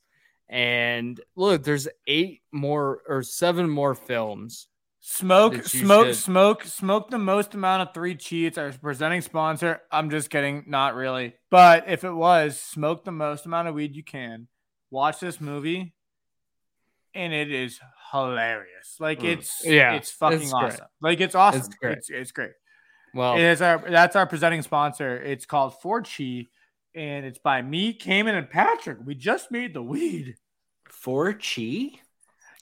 And look, there's eight more or seven more films. Smoke, smoke, should- smoke, smoke the most amount of three cheats. Our presenting sponsor. I'm just kidding, not really. But if it was, smoke the most amount of weed you can. Watch this movie, and it is hilarious. Like Mm. it's Yeah, it's fucking it's great. awesome. Like it's awesome. It's great. It's, it's great. Well, It is our that's our presenting sponsor. It's called Forchi, and it's by me, Cayman, and Patrick. We just made the weed. For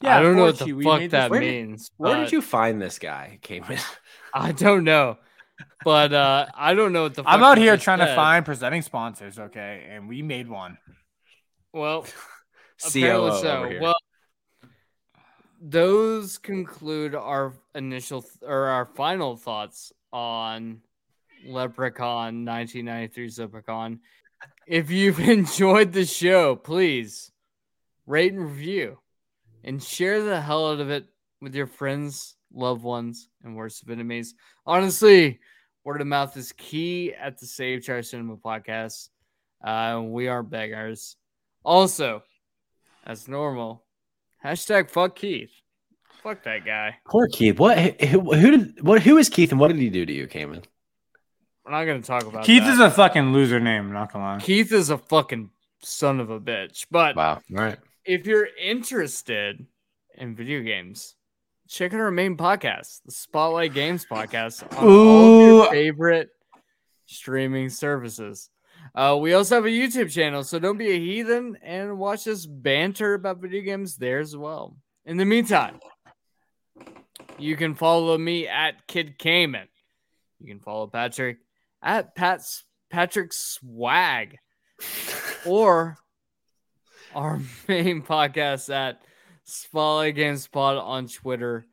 Chi? I don't know what the fuck made that this- means. Where did you find this guy, Cayman? I don't know, but uh, I don't know what the. I'm out here just trying to find presenting sponsors, okay? And we made one. Well, COO apparently so. over here. Well, those conclude our initial th- or our final thoughts on Leprechaun 1993 Leprechaun. If you've enjoyed the show, please rate and review and share the hell out of it with your friends, loved ones, and worst of enemies. Honestly, word of mouth is key at the Save Trash Cinema podcast. Uh, we are beggars. Also, as normal, hashtag fuck Keith. Fuck that guy. Poor Keith. What? Who, who did? What? Who is Keith, and what did he do to you, Cayman? We're not gonna talk about Keith that. is a fucking loser name, not gonna lie. Keith is a fucking son of a bitch. But Wow. All right. If you're interested in video games, check out our main podcast, the Spotlight Games podcast, on all of your favorite streaming services. Uh, we also have a YouTube channel, so don't be a heathen and watch us banter about video games there as well. In the meantime, you can follow me at Kid Cayman. You can follow Patrick at Pat's Patrick Swag or our main podcast at Spotlight Games Pod on Twitter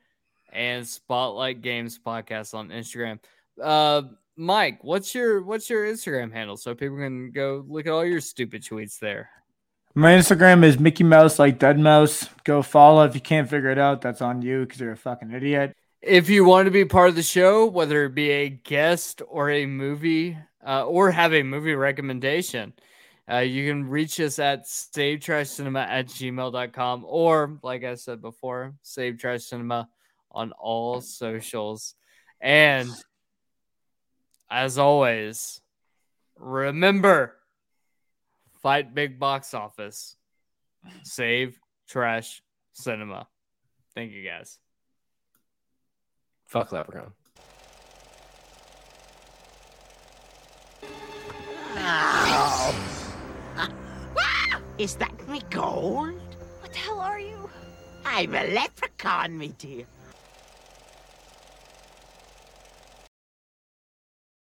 and Spotlight Games Podcast on Instagram. Uh, Mike, what's your what's your Instagram handle so people can go look at all your stupid tweets there? My Instagram is Mickey Mouse like Dead Mouse. Go follow if you can't figure it out. That's on you because you're a fucking idiot. If you want to be part of the show, whether it be a guest or a movie, uh, or have a movie recommendation, uh, you can reach us at savetrashcinema at gmail.com or, like I said before, Save Trash Cinema on all socials. And as always, remember fight big box office, save trash cinema. Thank you guys. Fuck Leprechaun. Is that me gold? What the hell are you? I'm a leprechaun, me dear.